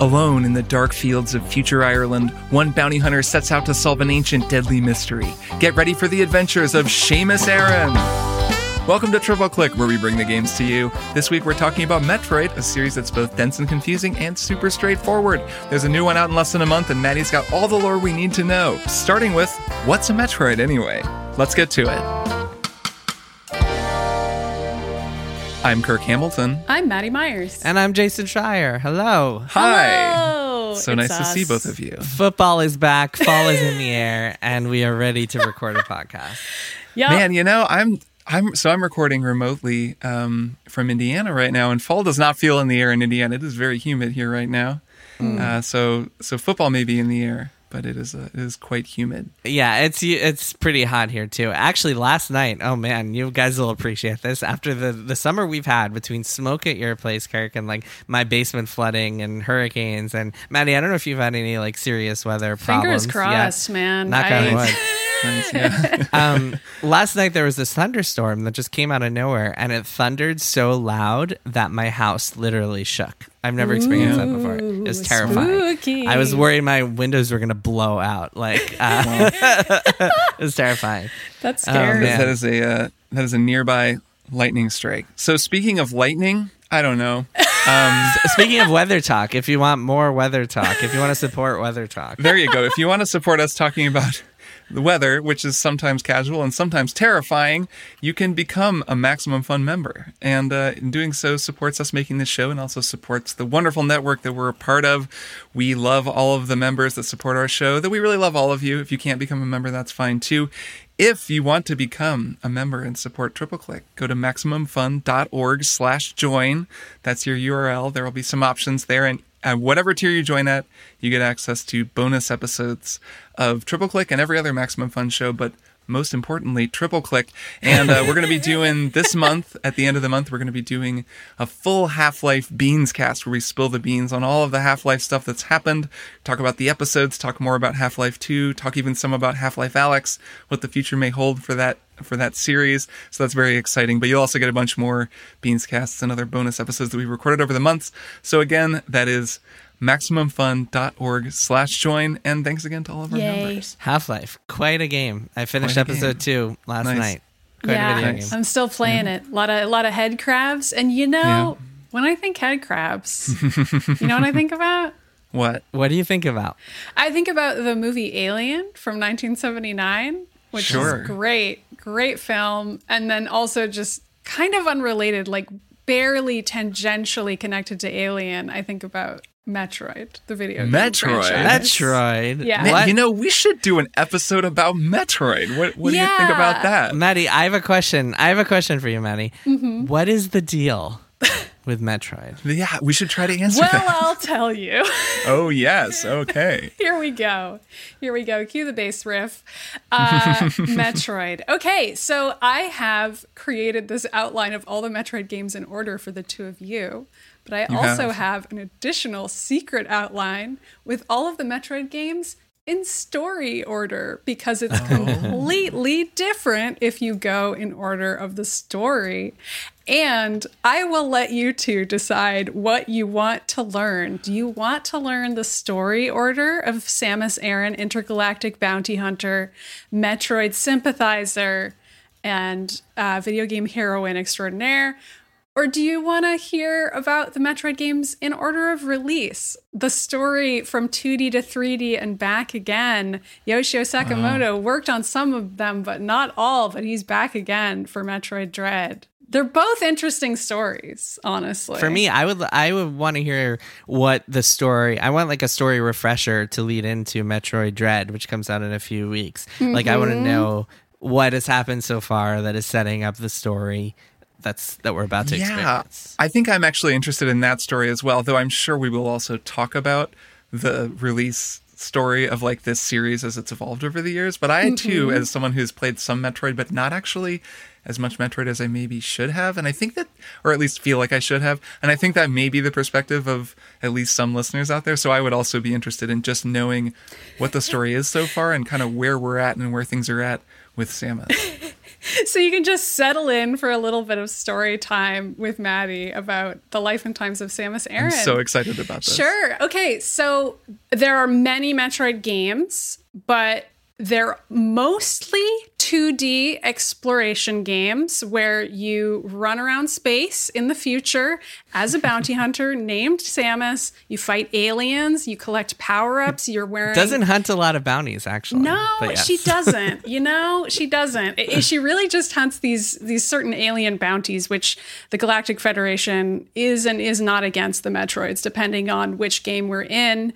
Alone in the dark fields of future Ireland, one bounty hunter sets out to solve an ancient deadly mystery. Get ready for the adventures of Seamus Aaron. Welcome to Triple Click, where we bring the games to you. This week we're talking about Metroid, a series that's both dense and confusing and super straightforward. There's a new one out in less than a month, and Maddy's got all the lore we need to know. Starting with, what's a Metroid anyway? Let's get to it. I'm Kirk Hamilton. I'm Maddy Myers. And I'm Jason Schreier. Hello. Hi. Hello. So It's nice to see both of you. Football is back, fall is in the air, and we are ready to record a podcast. Yep. Man, you know, I'm I'm so I'm recording remotely um, from Indiana right now, and fall does not feel in the air in Indiana. It is very humid here right now. Uh, so so football may be in the air, but it is uh, it is quite humid. Yeah, it's it's pretty hot here too. Actually, last night, oh man, you guys will appreciate this. After the the summer we've had between smoke at your place, Kirk, and like my basement flooding and hurricanes, and Maddy, I don't know if you've had any like serious weather problems. Fingers crossed, yet. man. Knock I- on wood. Yeah. um, last night there was this thunderstorm that just came out of nowhere, and it thundered so loud that my house literally shook. I've never experienced that before. It was terrifying. spooky. I was worried my windows were gonna blow out. Like uh, it was terrifying. That's Oh, scary. man. that is a uh, that is a nearby lightning strike. So speaking of lightning, I don't know. Um, Speaking of weather talk, if you want more weather talk, if you want to support weather talk, there you go. If you want to support us talking about the weather, which is sometimes casual and sometimes terrifying, you can become a Maximum Fun member. And uh, in doing so, supports us making this show and also supports the wonderful network that we're a part of. We love all of the members that support our show, that we really love all of you. If you can't become a member, that's fine too. If you want to become a member and support Triple Click, go to MaximumFun.org slash join. That's your URL. There will be some options there. And at whatever tier you join at, you get access to bonus episodes of Triple Click and every other Maximum Fun show, but most importantly, Triple Click. And uh, we're going to be doing this month, at the end of the month, we're going to be doing a full Half Life Beans cast where we spill the beans on all of the Half Life stuff that's happened, talk about the episodes, talk more about Half Life 2, talk even some about Half Life Alyx, what the future may hold for that for that series. So that's very exciting. But you'll also get a bunch more Beans casts and other bonus episodes that we recorded over the months. So again, that is maximumfun.org slash join. And thanks again to all of our Yay. members. Half Life, quite a game. I finished Quite a episode two last Nice. night. Quite yeah, a video Nice. game. I'm still playing it. A lot of a lot of head crabs, and you know, when I think head crabs, you know what I think about? What? What do you think about? I think about the movie Alien from 1979, which Sure. is great, great film, and then also just kind of unrelated, like barely tangentially connected to Alien. I think about Metroid, the video game Metroid? franchise. Metroid. Yeah. Man, you know, we should do an episode about Metroid. What, what do you think about that? Maddy, I have a question. I have a question for you, Maddy. Mm-hmm. What is the deal with Metroid? Yeah, we should try to answer that. Well, that. I'll tell you. Oh, yes. Okay. Here we go. Here we go. Cue the bass riff. Uh, Metroid. Okay, so I have created this outline of all the Metroid games in order for the two of you, but I You also have. have an additional secret outline with all of the Metroid games in story order because it's completely different if you go in order of the story. And I will let you two decide what you want to learn. Do you want to learn the story order of Samus Aran, Intergalactic Bounty Hunter, Metroid Sympathizer, and uh, video game heroine extraordinaire? Or do you want to hear about the Metroid games in order of release? The story from 2D to 3D and back again. Yoshio Sakamoto worked on some of them, but not all, but he's back again for Metroid Dread. They're both interesting stories, honestly. For me, I would I would want to hear what the story. I want like a story refresher to lead into Metroid Dread, which comes out in a few weeks. Like I want Mm-hmm. to know what has happened so far that is setting up the story that's that we're about to Yeah. experience. I think I'm actually interested in that story as well, though I'm sure we will also talk about the release story of like this series as it's evolved over the years. But I too, Mm-hmm. as someone who's played some Metroid, but not actually as much Metroid as I maybe should have, and I think that, or at least feel like I should have, and I think that may be the perspective of at least some listeners out there. So I would also be interested in just knowing what the story is so far and kind of where we're at and where things are at with Samus. so you can just settle in for a little bit of story time with Maddy about the life and times of Samus Aran. I'm so excited about this. Sure. Okay. So there are many Metroid games, but they're mostly 2D exploration games where you run around space in the future as a bounty hunter named Samus. You fight aliens, you collect power ups, you're wearing. Doesn't hunt a lot of bounties, actually. No, yes. she doesn't. You know, she doesn't. She really just hunts these these certain alien bounties, which the Galactic Federation is and is not against the Metroids, depending on which game we're in.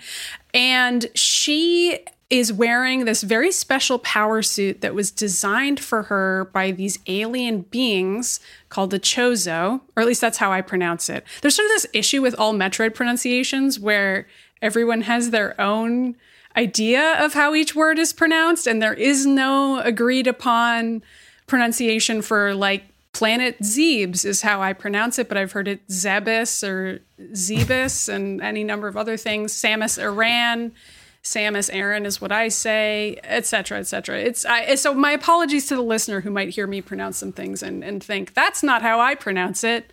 And she is wearing this very special power suit that was designed for her by these alien beings called the Chozo, or at least that's how I pronounce it. There's sort of this issue with all Metroid pronunciations where everyone has their own idea of how each word is pronounced, and there is no agreed upon pronunciation for like planet Zebes is how I pronounce it, but I've heard it Zebus or Zebus and any number of other things. Samus Aran, Samus Aaron is what I say, etc., etc. It's I, so my apologies to the listener who might hear me pronounce some things and, and think that's not how I pronounce it.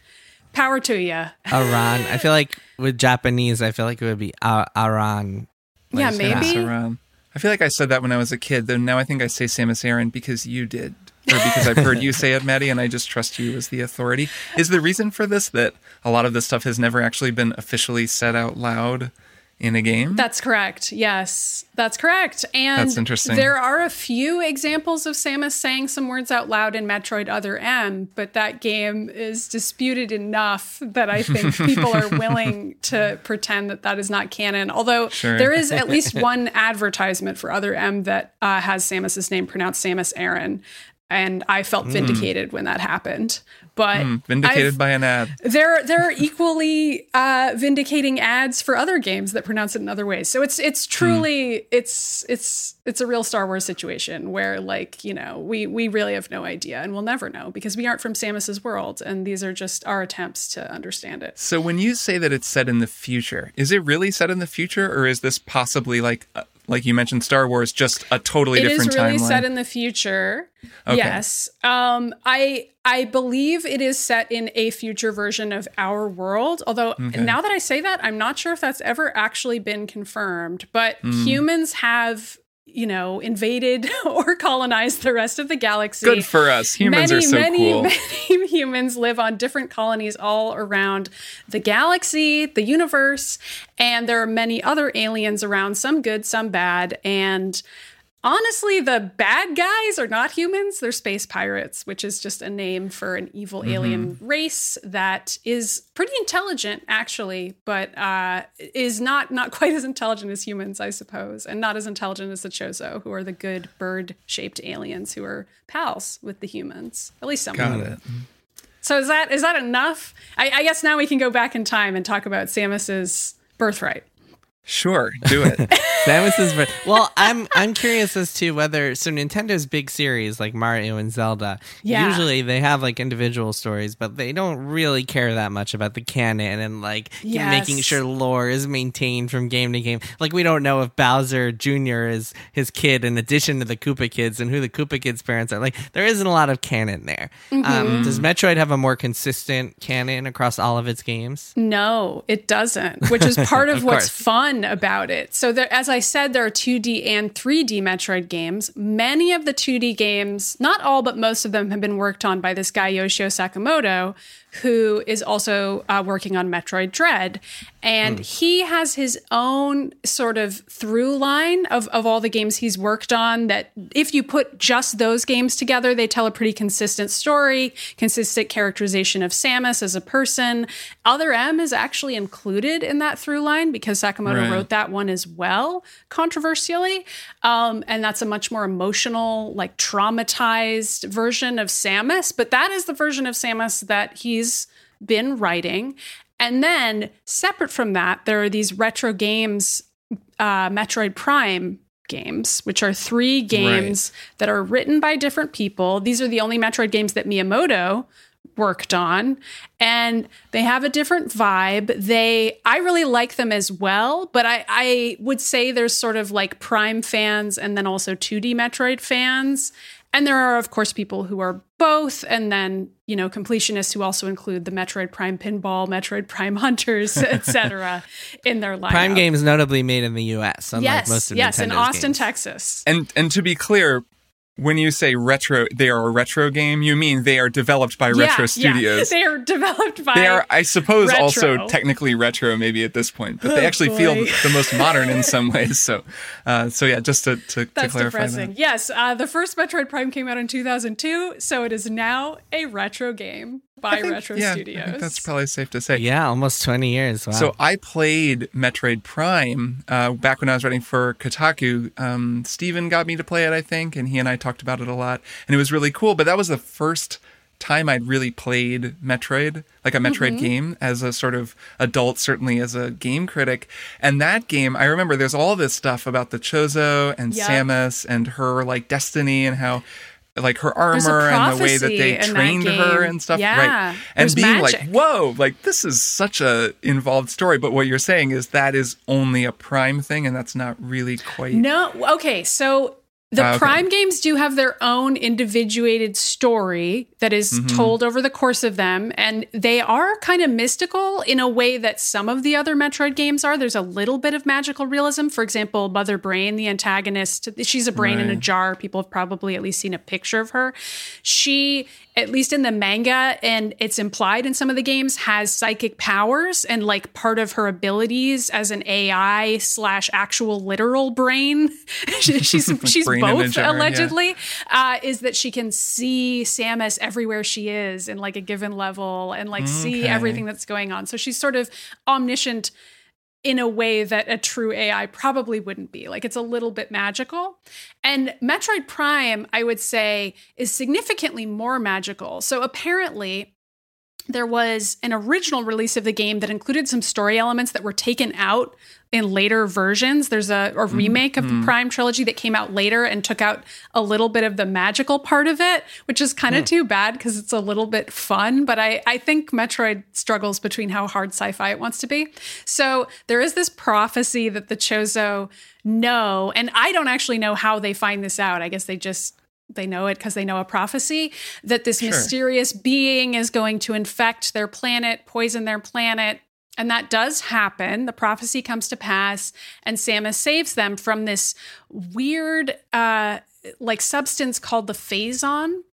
Power to you. Aran. I feel like with Japanese, I feel like it would be A- Aran. Yeah, maybe. Aran. I feel like I said that when I was a kid, though now I think I say Samus Aaron because you did. Or because I've heard you say it, Maddy, and I just trust you as the authority. Is the reason for this that a lot of this stuff has never actually been officially said out loud in a game? That's correct. Yes, that's correct. And That's interesting. There are a few examples of Samus saying some words out loud in Metroid Other M, but that game is disputed enough that I think people are willing to pretend that that is not canon. Although Sure. there is at least one advertisement for Other M that uh, has Samus's name pronounced Samus Aaron, And I felt vindicated when that happened. But Hmm, Vindicated I've- by an ad. there there are equally uh, vindicating ads for other games that pronounce it in other ways. So it's it's truly it's it's it's a real Star Wars situation where like you know we we really have no idea and we'll never know because we aren't from Samus's world and these are just our attempts to understand it. So when you say that it's set in the future, is it really set in the future, or is this possibly like, uh, like you mentioned, Star Wars, just a totally different. It is really timeline? set in the future. Okay. Yes. Um, I I believe it is set in a future version of our world. Although now that I say that, I'm not sure if that's ever actually been confirmed. But Hmm. humans have, you know, invaded or colonized the rest of the galaxy. Good for us. Humans many, are so many, cool. many humans live on different colonies all around the galaxy, the universe, and there are many other aliens around, some good, some bad. And honestly, the bad guys are not humans, they're space pirates, which is just a name for an evil Mm-hmm. alien race that is pretty intelligent, actually, but uh, is not not quite as intelligent as humans, I suppose, and not as intelligent as the Chozo, who are the good bird-shaped aliens who are pals with the humans. At least some of Got them. it. So is that is that enough? I, I guess now we can go back in time and talk about Samus's birthright. Sure, do it. Samus's ver- well, I'm I'm curious as to whether so Nintendo's big series like Mario and Zelda. Yeah. Usually they have like individual stories, but they don't really care that much about the canon and like Yes. making sure lore is maintained from game to game. Like we don't know if Bowser Jr. is his kid in addition to the Koopa kids and who the Koopa kids' parents are. Like there isn't a lot of canon there. Mm-hmm. Um, does Metroid have a more consistent canon across all of its games? No, it doesn't, which is part of, Of what's course. Fun about it. So, there, as I said, there are 2D and 3D Metroid games. Many of the 2D games, not all, but most of them, have been worked on by this guy, Yoshio Sakamoto, who is also uh, working on Metroid Dread. And he has his own sort of through line of, of all the games he's worked on that if you put just those games together, they tell a pretty consistent story, consistent characterization of Samus as a person. Other M is actually included in that through line because Sakamoto Right. wrote that one as well, controversially. Um, and that's a much more emotional, like traumatized version of Samus. But that is the version of Samus that he's been writing. And then, separate from that, there are these retro games, uh, Metroid Prime games, which are three games that are written by different people. These are the only Metroid games that Miyamoto worked on and they have a different vibe they i really like them as well but i i would say there's sort of like prime fans and then also 2d metroid fans And there are, of course, people who are both, and then you know completionists who also include the Metroid Prime Pinball, Metroid Prime Hunters, etc. in their lineup. Prime games notably made in the U.S. Unlike yes, most of yes, Nintendo's in Austin, games. Texas. And and to be clear, when you say retro, they are a retro game. You mean they are developed by Yeah, Retro yeah. Studios. They are developed by. They are, I suppose, Retro. also technically retro, maybe at this point, but they Oh, actually feel the most modern in some ways. So, uh, so yeah, just to, to, to That's clarify depressing. that. Yes, uh, the first Metroid Prime came out in 2002, so it is now a retro game by think- Retro yeah, Studios. I think that's probably safe to say. Yeah, almost 20 years. Wow. So I played Metroid Prime uh, back when I was writing for Kotaku. Um, Steven got me to play it, I think, and he and I talked about it a lot, and it was really cool. But that was the first time I'd really played Metroid, like a Metroid game, as a sort of adult, certainly as a game critic. And that game, I remember there's all this stuff about the Chozo and Yep. Samus and her like destiny and how. Like her armor and the way that they in that trained her and stuff, Yeah. right? And There's being magic. like, whoa, like this is such a involved story. But what you're saying is that is only a prime thing, and that's not really quite. No, okay, so the okay. Prime games do have their own individuated story that is Mm-hmm. told over the course of them, and they are kind of mystical in a way that some of the other Metroid games are. There's a little bit of magical realism. For example, Mother Brain, the antagonist, she's a brain in a jar. People have probably at least seen a picture of her. She, at least in the manga, and it's implied in some of the games, has psychic powers, and like part of her abilities as an AI slash actual literal brain, she- she's she's Brain both of yeah. allegedly, uh, is that she can see Samus everywhere she is in like a given level and like see Okay. everything that's going on. So she's sort of omniscient in a way that a true AI probably wouldn't be. Like it's a little bit magical. And Metroid Prime, I would say, is significantly more magical. So apparently, there was an original release of the game that included some story elements that were taken out in later versions. There's a, a mm-hmm. remake of the mm-hmm. Prime trilogy that came out later and took out a little bit of the magical part of it, which is kind of too bad because it's a little bit fun. But I, I think Metroid struggles between how hard sci fi it wants to be. So there is this prophecy that the Chozo know, and I don't actually know how they find this out. I guess they just they know it because they know a prophecy that this Sure. mysterious being is going to infect their planet, poison their planet. And that does happen. The prophecy comes to pass, and Samus saves them from this weird, uh, like substance called the phazon,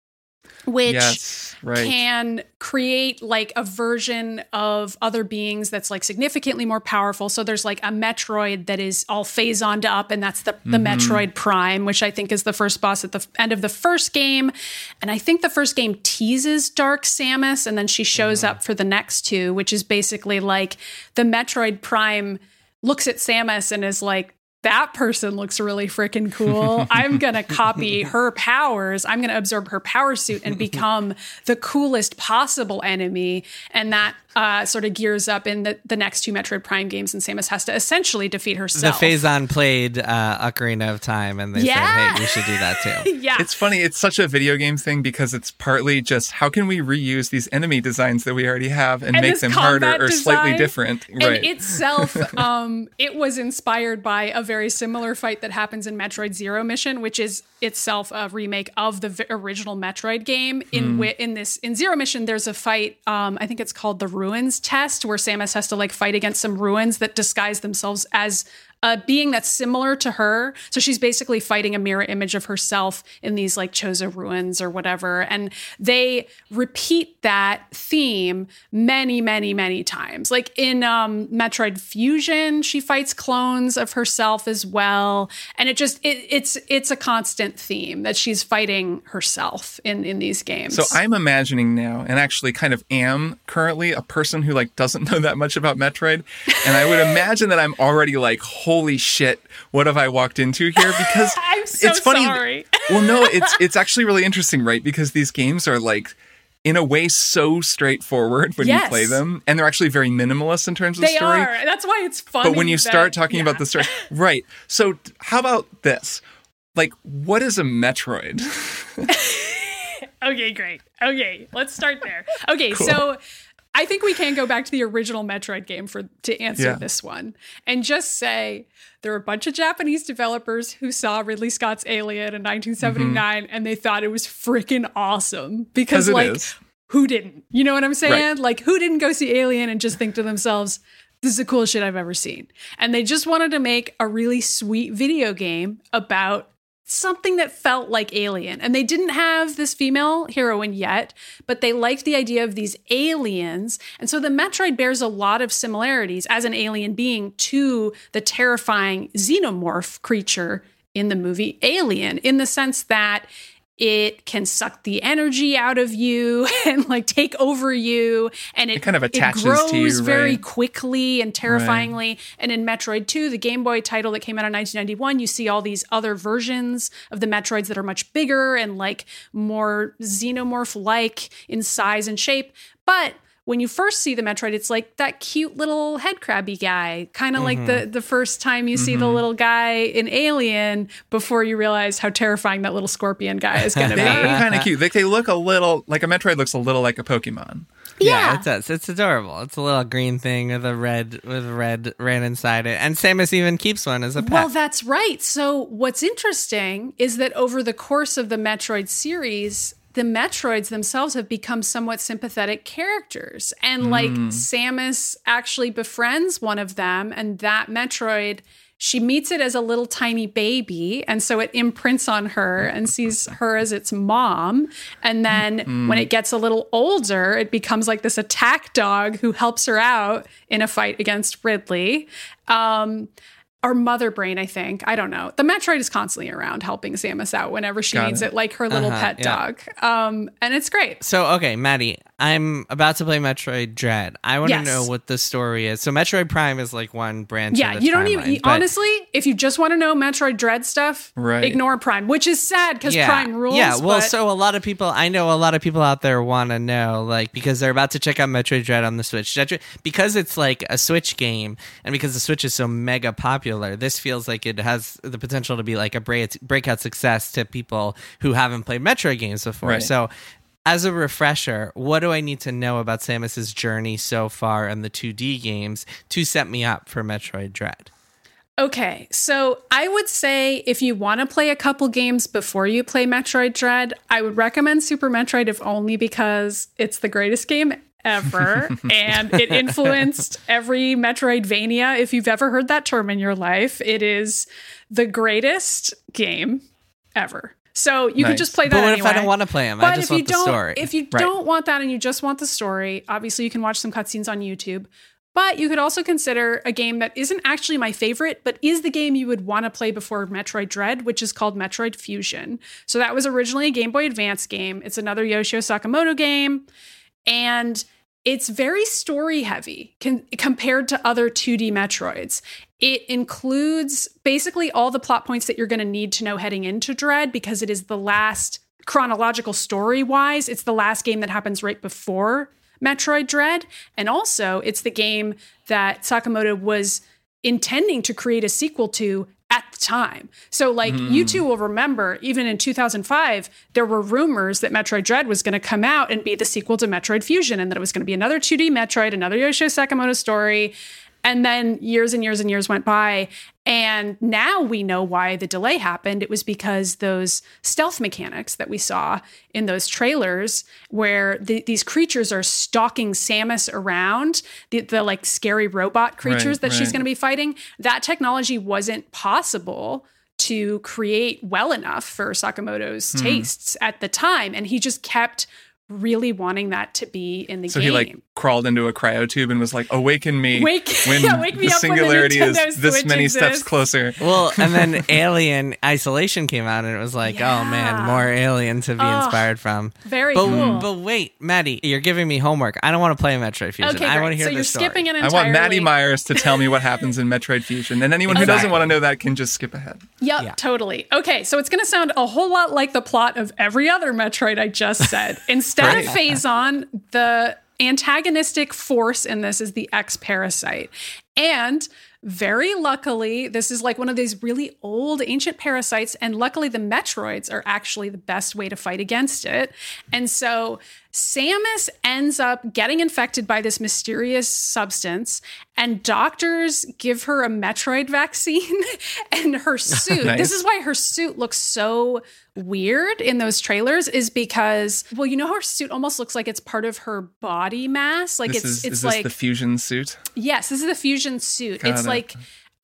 which yes, right. can create like a version of other beings that's like significantly more powerful. So there's like a Metroid that is all phasoned up, and that's the, the Mm-hmm. Metroid Prime, which I think is the first boss at the end of the first game. And I think the first game teases Dark Samus, and then she shows Mm-hmm. up for the next two, which is basically like the Metroid Prime looks at Samus and is like, that person looks really freaking cool. I'm going to copy her powers. I'm going to absorb her power suit and become the coolest possible enemy. And that uh, sort of gears up in the, the next two Metroid Prime games, and Samus has to essentially defeat herself. the herself. Phazon played uh, Ocarina of Time, and they Yeah. said, "Hey, we should do that too." yeah. It's funny. It's such a video game thing because it's partly just how can we reuse these enemy designs that we already have and, And make them harder or slightly different. And right. itself, um, it was inspired by a very similar fight that happens in Metroid Zero Mission, which is itself a remake of the v- original Metroid game. In whi- in this in Zero Mission, there's a fight. Um, I think it's called the Ruins Test, where Samus has to like fight against some ruins that disguise themselves as a being that's similar to her. So she's basically fighting a mirror image of herself in these like Chozo ruins or whatever. And they repeat that theme many, many, many times. Like in um, Metroid Fusion, she fights clones of herself as well. And it just it, it's it's a constant theme that she's fighting herself in in these games. So I'm imagining now, and actually kind of am currently a person who like doesn't know that much about Metroid, and I would imagine that I'm already like, holy shit, what have I walked into here? Because I'm so it's funny. sorry. well, no, it's it's actually really interesting, right? Because these games are like. In a way, so straightforward when Yes. you play them, and they're actually very minimalist in terms of they story. are. That's why it's fun. But when you that- start talking yeah. about the story, right? So, how about this? Like, what is a Metroid? Okay, great. Okay, let's start there. Okay, so I think we can go back to the original Metroid game for to answer Yeah. this one and just say there were a bunch of Japanese developers who saw Ridley Scott's Alien in 1979 and they thought it was freaking awesome because like is. who didn't? You know what I'm saying? Right. Like who didn't go see Alien and just think to themselves this is the coolest shit I've ever seen. And they just wanted to make a really sweet video game about something that felt like alien. And they didn't have this female heroine yet, but they liked the idea of these aliens. And so the Metroid bears a lot of similarities as an alien being to the terrifying xenomorph creature in the movie Alien, in the sense that it can suck the energy out of you and like take over you and it, It kind of attaches to grows you, very quickly and terrifyingly. And in metroid 2 the game boy title that came out in 1991 you see all these other versions of the metroids that are much bigger and like more xenomorph like in size and shape. But when you first see the Metroid, it's like that cute little head crabby guy, kind of like Mm-hmm. the the first time you see the little guy in Alien before you realize how terrifying that little scorpion guy is going to be. They are be. kind of cute. They, they look a little like a Metroid looks a little like a Pokemon. Yeah. it does. It's adorable. It's a little green thing with a red with red red inside it. And Samus even keeps one as a pet. Well, that's right. So, what's interesting is that over the course of the Metroid series, the Metroids themselves have become somewhat sympathetic characters. And like Samus actually befriends one of them, and that Metroid. She meets it as a little tiny baby, and so it imprints on her and sees her as its mom. And then when it gets a little older, it becomes like this attack dog who helps her out in a fight against Ridley. Um, or mother brain, I think. I don't know. The Metroid is constantly around helping Samus out whenever she Got needs it. it. like her little Uh-huh, pet yeah. dog. Um, and it's great. So okay, Maddy, I'm about to play Metroid Dread. I want to Yes. know what the story is. So Metroid Prime is like one branch. Yeah, of the you don't even but- honestly. If you just want to know Metroid Dread stuff, Right. ignore Prime, which is sad because yeah, Prime rules. Yeah, well, but- so a lot of people, I know a lot of people out there want to know, like, because they're about to check out Metroid Dread on the Switch. Because it's like a Switch game, and because the Switch is so mega popular, this feels like it has the potential to be like a break- breakout success to people who haven't played Metroid games before. Right. So, as a refresher, what do I need to know about Samus's journey so far in the 2D games to set me up for Metroid Dread? Okay, so I would say if you want to play a couple games before you play Metroid Dread, I would recommend Super Metroid if only because it's the greatest game ever and it influenced every Metroidvania. If you've ever heard that term in your life, it is the greatest game ever. So you could Nice. just play that But what anyway. if I don't want to play them? I But just if want you the don't, story. if you Right. don't want that and you just want the story, obviously you can watch some cutscenes on YouTube. But you could also consider a game that isn't actually my favorite, but is the game you would want to play before Metroid Dread, which is called Metroid Fusion. So that was originally a Game Boy Advance game. It's another Yoshio Sakamoto game, and it's very story heavy con- compared to other 2D Metroids. It includes basically all the plot points that you're going to need to know heading into Dread because it is the last chronological story wise, it's the last game that happens right before Metroid Dread. And also, it's the game that Sakamoto was intending to create a sequel to at the time. So, like, you hmm. two will remember, even in 2005, there were rumors that Metroid Dread was going to come out and be the sequel to Metroid Fusion and that it was going to be another 2D Metroid, another Yoshio Sakamoto story. And then years and years and years went by. And now we know why the delay happened. It was because those stealth mechanics that we saw in those trailers, where the, these creatures are stalking Samus around, the, the like scary robot creatures Right, that she's going to be fighting, that technology wasn't possible to create well enough for Sakamoto's Hmm. tastes at the time. And he just kept really wanting that to be in the So game. he like crawled into a cryo tube and was like, "Awaken me Wake- when yeah, wake me the up when the singularity is this Switch many steps closer." Well, and then Alien Isolation came out, and it was like, oh man, more Alien to be Oh, inspired from. very But, cool. but wait, Maddy, you're giving me homework. I don't want to play Metroid Fusion. Okay, I want to hear so the you're story. skipping it I want Maddy Myers to tell me what happens in Metroid Fusion, and anyone who Okay. doesn't want to know that can just skip ahead. Yep, Yeah. totally. Okay, so it's going to sound a whole lot like the plot of every other Metroid I just said. Instead of Phazon, the antagonistic force in this is the X Parasite. And very luckily, this is like one of these really old ancient parasites. And luckily, the Metroids are actually the best way to fight against it. And so Samus ends up getting infected by this mysterious substance, and doctors give her a Metroid vaccine and her suit. nice. This is why her suit looks so weird in those trailers is because well you know how her suit almost looks like it's part of her body mass like this it's is, it's is like the fusion suit yes this is the fusion suit Got it's it. like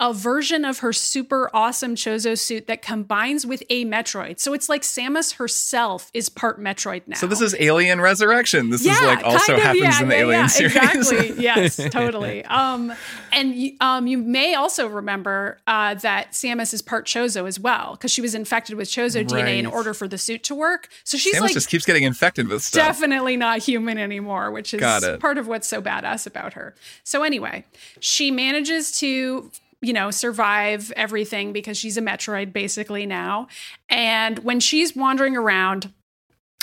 a version of her super awesome Chozo suit that combines with a Metroid. So it's like Samus herself is part Metroid now. So this is Alien Resurrection. This yeah, is like also of, happens yeah, in the yeah, Alien series. Exactly. yes, totally. Um, and um, you may also remember uh, that Samus is part Chozo as well because she was infected with Chozo right. DNA in order for the suit to work. So she's Samus like just keeps getting infected with stuff. Definitely not human anymore, which is part of what's so badass about her. So anyway, she manages to you know, survive everything because she's a Metroid basically now. And when she's wandering around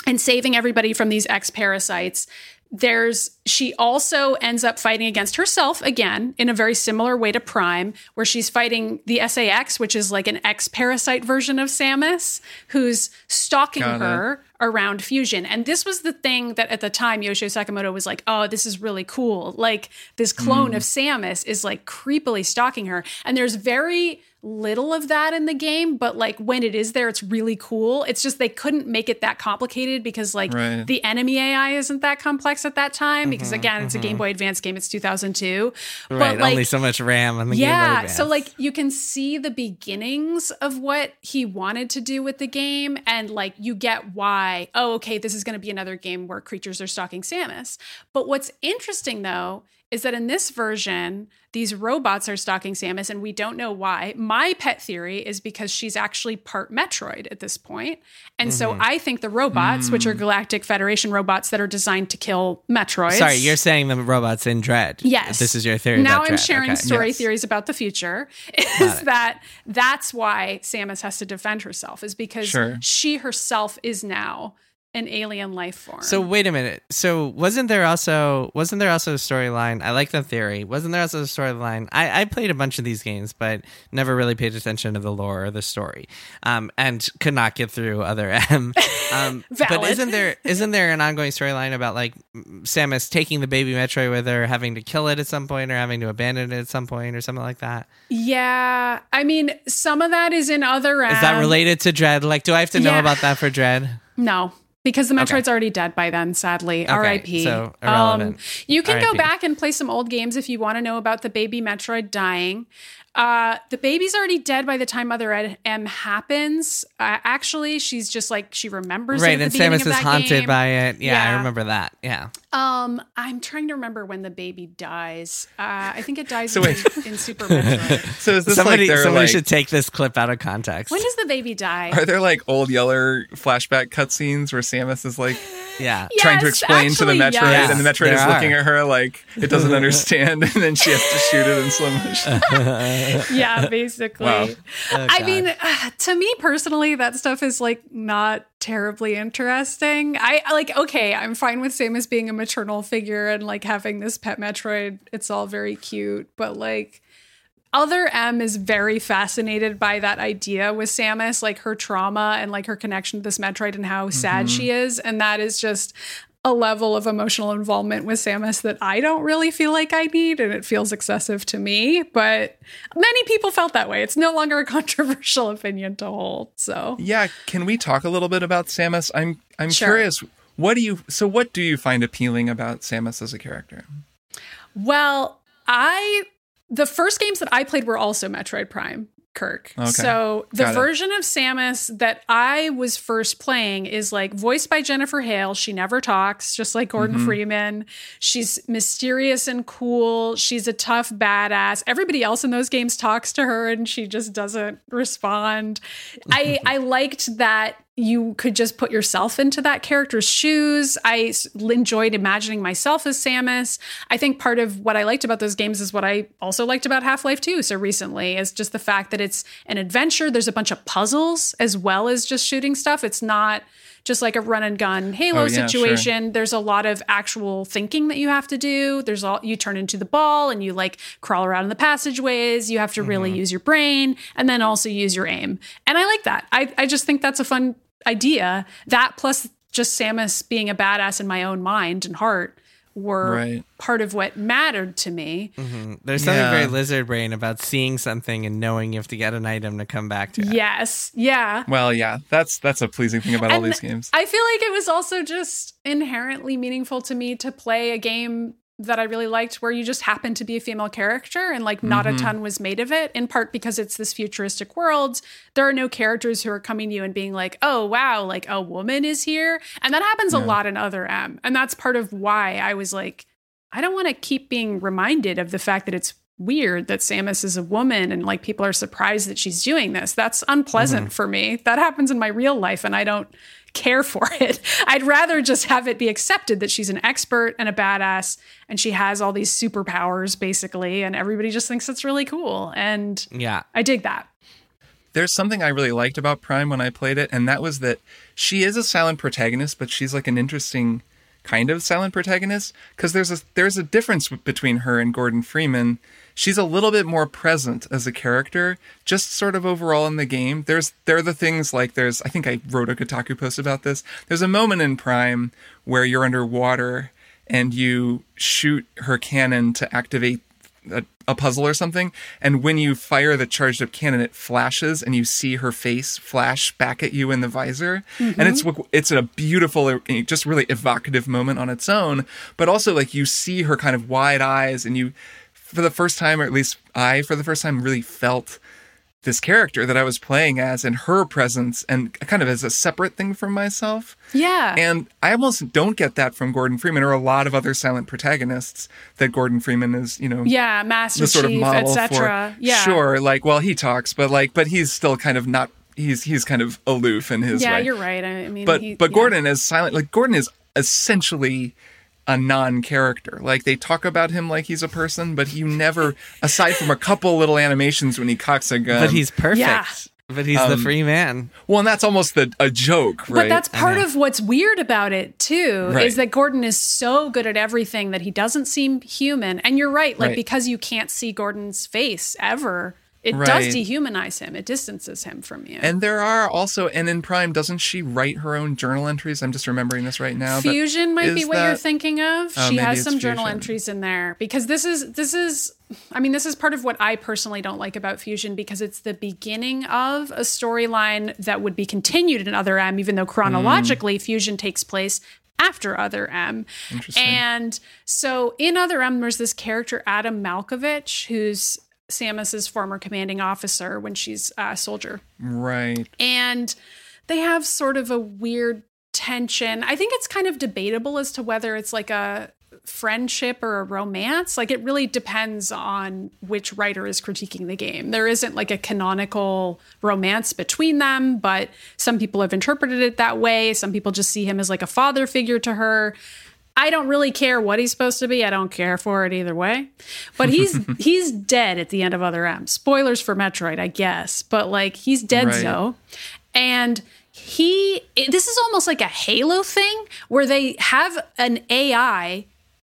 and saving everybody from these X parasites, there's she also ends up fighting against herself again in a very similar way to Prime, where she's fighting the SA-X, which is like an X parasite version of Samus, who's stalking Got her it. around Fusion. And this was the thing that at the time Yoshio Sakamoto was like, oh, this is really cool. Like this clone mm. of Samus is like creepily stalking her. And there's very little of that in the game, but like when it is there, it's really cool. It's just they couldn't make it that complicated because like right. the enemy AI isn't that complex at that time. Mm-hmm, because again, it's mm-hmm. a Game mm-hmm. Boy Advance game. It's 2002. Right. But like, only so much RAM on the yeah, Game Boy Advance. So like you can see the beginnings of what he wanted to do with the game, and like you get why. Oh, okay, this is going to be another game where creatures are stalking Samus. But what's interesting though is that in this version, these robots are stalking Samus, and we don't know why. My pet theory is because she's actually part Metroid at this point. And mm-hmm. so I think the robots, mm. which are mm. Galactic Federation robots that are designed to kill Metroids. Sorry, you're saying the robots in Dread. Yes. This is your theory. Now I'm Dread. sharing okay. story yes. theories about the future. Is that that's why Samus has to defend herself, is because sure. she herself is now an alien life form. So wait a minute. So wasn't there also wasn't there also a storyline? I like the theory. Wasn't there also a storyline? I, I played a bunch of these games, but never really paid attention to the lore or the story, um, and could not get through other M. Um, but isn't there isn't there an ongoing storyline about like Samus taking the baby Metroid with her, having to kill it at some point, or having to abandon it at some point, or something like that? Yeah, I mean, some of that is in other. M. Is that related to Dread? Like, do I have to know yeah. about that for Dread? No, because the Metroid's okay. already dead by then, sadly. Okay, R.I.P. So irrelevant. Um, you can go back and play some old games if you want to know about the baby Metroid dying. Uh, the baby's already dead by the time Mother M happens. Uh, actually, she's just like she remembers. Right, and Samus is haunted game. by it. Yeah, yeah, I remember that. Yeah. Um, I'm trying to remember when the baby dies. Uh, I think it dies so in, in, Super Metroid. so is this somebody, like somebody like, should take this clip out of context? When does the baby die? Are there like old Yeller flashback cutscenes where Samus is like? Yeah, trying to explain actually, to the Metroid, yes. and the Metroid is looking at her like it doesn't understand, and then she has to shoot it in slow motion. yeah, basically. Wow. Oh, I mean, uh, to me personally, that stuff is like not terribly interesting. I like okay, I'm fine with Samus being a maternal figure and like having this pet Metroid. It's all very cute, but like other M is very fascinated by that idea with Samus, like her trauma and like her connection to this Metroid and how sad mm-hmm. she is. And that is just a level of emotional involvement with Samus that I don't really feel like I need, and it feels excessive to me. But many people felt that way. It's no longer a controversial opinion to hold. So yeah, can we talk a little bit about Samus? I'm I'm sure. curious. What do you so what do you find appealing about Samus as a character? Well, I the first games that I played were also Metroid Prime. Kirk. Okay. So the Got version it. of Samus that I was first playing is like voiced by Jennifer Hale. She never talks, just like Gordon mm-hmm. Freeman. She's mysterious and cool. She's a tough badass. Everybody else in those games talks to her and she just doesn't respond. I I liked that you could just put yourself into that character's shoes. I enjoyed imagining myself as Samus. I think part of what I liked about those games is what I also liked about Half Life 2 so recently is just the fact that it's an adventure. There's a bunch of puzzles as well as just shooting stuff. It's not just like a run and gun Halo Oh, yeah, situation. There's a lot of actual thinking that you have to do. There's all you turn into the ball and you like crawl around in the passageways. You have to really mm-hmm. use your brain and then also use your aim. And I like that. I, I just think that's a fun idea. That plus just Samus being a badass in my own mind and heart were Right. part of what mattered to me. Mm-hmm. There's something Yeah. very lizard brain about seeing something and knowing you have to get an item to come back to it. Yes. Yeah. Well, yeah, that's that's a pleasing thing about all these games. I feel like it was also just inherently meaningful to me to play a game that I really liked where you just happen to be a female character and like not Mm-hmm. a ton was made of it, in part because it's this futuristic world. There are no characters who are coming to you and being like, oh, wow, like a woman is here. And that happens a lot in Other M. And that's part of why I was like, I don't want to keep being reminded of the fact that it's weird that Samus is a woman and like people are surprised that she's doing this. That's unpleasant for me. That happens in my real life and I don't care for it. I'd rather just have it be accepted that she's an expert and a badass and she has all these superpowers basically and everybody just thinks it's really cool and Yeah. I dig that. There's something I really liked about Prime when I played it, and that was that she is a silent protagonist, but she's like an interesting kind of silent protagonist because there's a there's a difference between her and Gordon Freeman. She's a little bit more present as a character, just sort of overall in the game. There's there are the things like there's I think I wrote a Kotaku post about this. There's a moment in Prime where you're underwater and you shoot her cannon to activate a, a puzzle or something, and when you fire the charged up cannon, it flashes, and you see her face flash back at you in the visor, and it's mm-hmm. it's a beautiful, uh, just really evocative moment on its own. But also, like you see her kind of wide eyes, and you, for the first time, or at least I, for the first time, really felt this character that I was playing as in her presence, and kind of as a separate thing from myself. Yeah. And I almost don't get that from Gordon Freeman or a lot of other silent protagonists that Gordon Freeman is, you know, yeah, Master the sort of Chief, model etc. for. Yeah. Sure, like well, he talks, but like, but he's still kind of not. He's he's kind of aloof in his Yeah, way. you're right. I mean, But he- but yeah. Gordon is silent. Like Gordon is essentially a non-character. Like they talk about him like he's a person, but you never, aside from a couple little animations when he cocks a gun. But he's perfect. Yeah. But he's the um, free man. well, and that's almost the, a joke, right? But that's part of what's weird about it too, Right. is that Gordon is so good at everything that he doesn't seem human. And you're right, like Right. because you can't see Gordon's face ever, it does dehumanize him. It distances him from you. And there are also, and in Prime, doesn't she write her own journal entries? I'm just remembering this right now. Fusion might be what you're thinking of. Oh, she has some journal entries in there because this is this is I mean this is part of what I personally don't like about Fusion because it's the beginning of a storyline that would be continued in Other M even though chronologically mm. Fusion takes place after Other M. Interesting. And so in Other M there's this character Adam Malkovich who's Samus's former commanding officer when she's a soldier Right. and they have sort of a weird tension. I think it's kind of debatable as to whether it's like a friendship or a romance. Like it really depends on which writer is critiquing the game. There isn't like a canonical romance between them, but some people have interpreted it that way. Some people just see him as like a father figure to her. I don't really care what he's supposed to be. I don't care for it either way. But he's he's dead at the end of Other M. Spoilers for Metroid, I guess. But like he's dead Right. so. And he this is almost like a Halo thing where they have an AI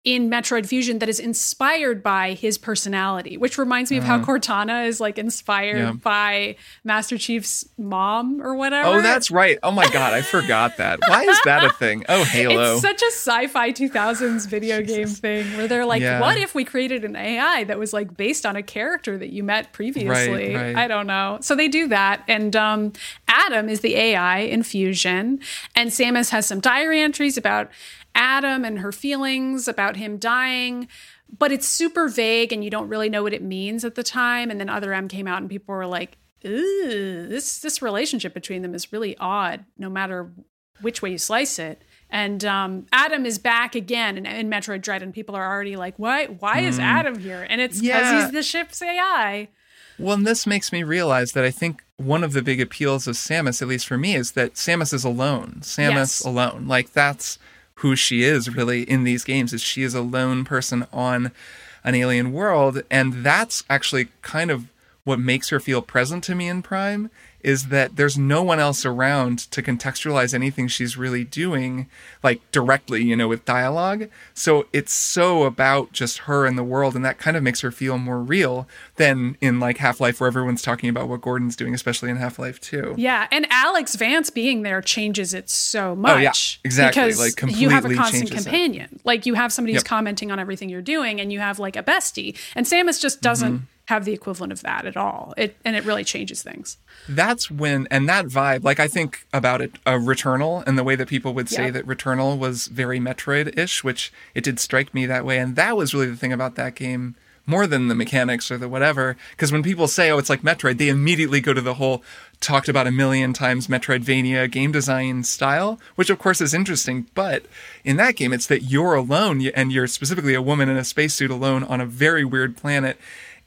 in Metroid Fusion that is inspired by his personality, which reminds me of how Cortana is like inspired Uh-huh. Yeah. by Master Chief's mom or whatever. Oh, that's right. Oh my God, I forgot that. Why is that a thing? Oh, Halo. It's such a sci-fi 2000s video game thing where they're like, Yeah. what if we created an AI that was like based on a character that you met previously? right. I don't know. So they do that. And um, Adam is the AI in Fusion. And Samus has some diary entries about Adam and her feelings about him dying. But it's super vague and you don't really know what it means at the time. And then Other M came out and people were like, Ooh, this this relationship between them is really odd, no matter which way you slice it. And um, Adam is back again in, in Metroid Dread, and people are already like, "Why? Why is Adam here?" And it's because. Yeah. he's the ship's AI. Well, and this makes me realize that I think one of the big appeals of Samus, at least for me, is that Samus is alone. Samus Yes. alone. Like that's who she is really in these games is she is a lone person on an alien world and that's actually kind of what makes her feel present to me in Prime is that there's no one else around to contextualize anything she's really doing, like directly, you know, with dialogue. So it's so about just her and the world, and that kind of makes her feel more real than in like Half Life, where everyone's talking about what Gordon's doing, especially in Half Life 2. Yeah, and Alyx Vance being there changes it so much. Oh, yeah, exactly, Because like, you have a constant changes it. companion. Like you have somebody who's Yep. commenting on everything you're doing, and you have like a bestie. And Samus just doesn't Mm-hmm. Have the equivalent of that at all. It and it really changes things. that's when and that vibe like i think about it uh, returnal and the way that people would say Yeah. that returnal was very metroid-ish which it did strike me that way and that was really the thing about that game more than the mechanics or the whatever because when people say oh it's like metroid they immediately go to the whole talked about a million times metroidvania game design style which of course is interesting but in that game it's that you're alone and you're specifically a woman in a spacesuit alone on a very weird planet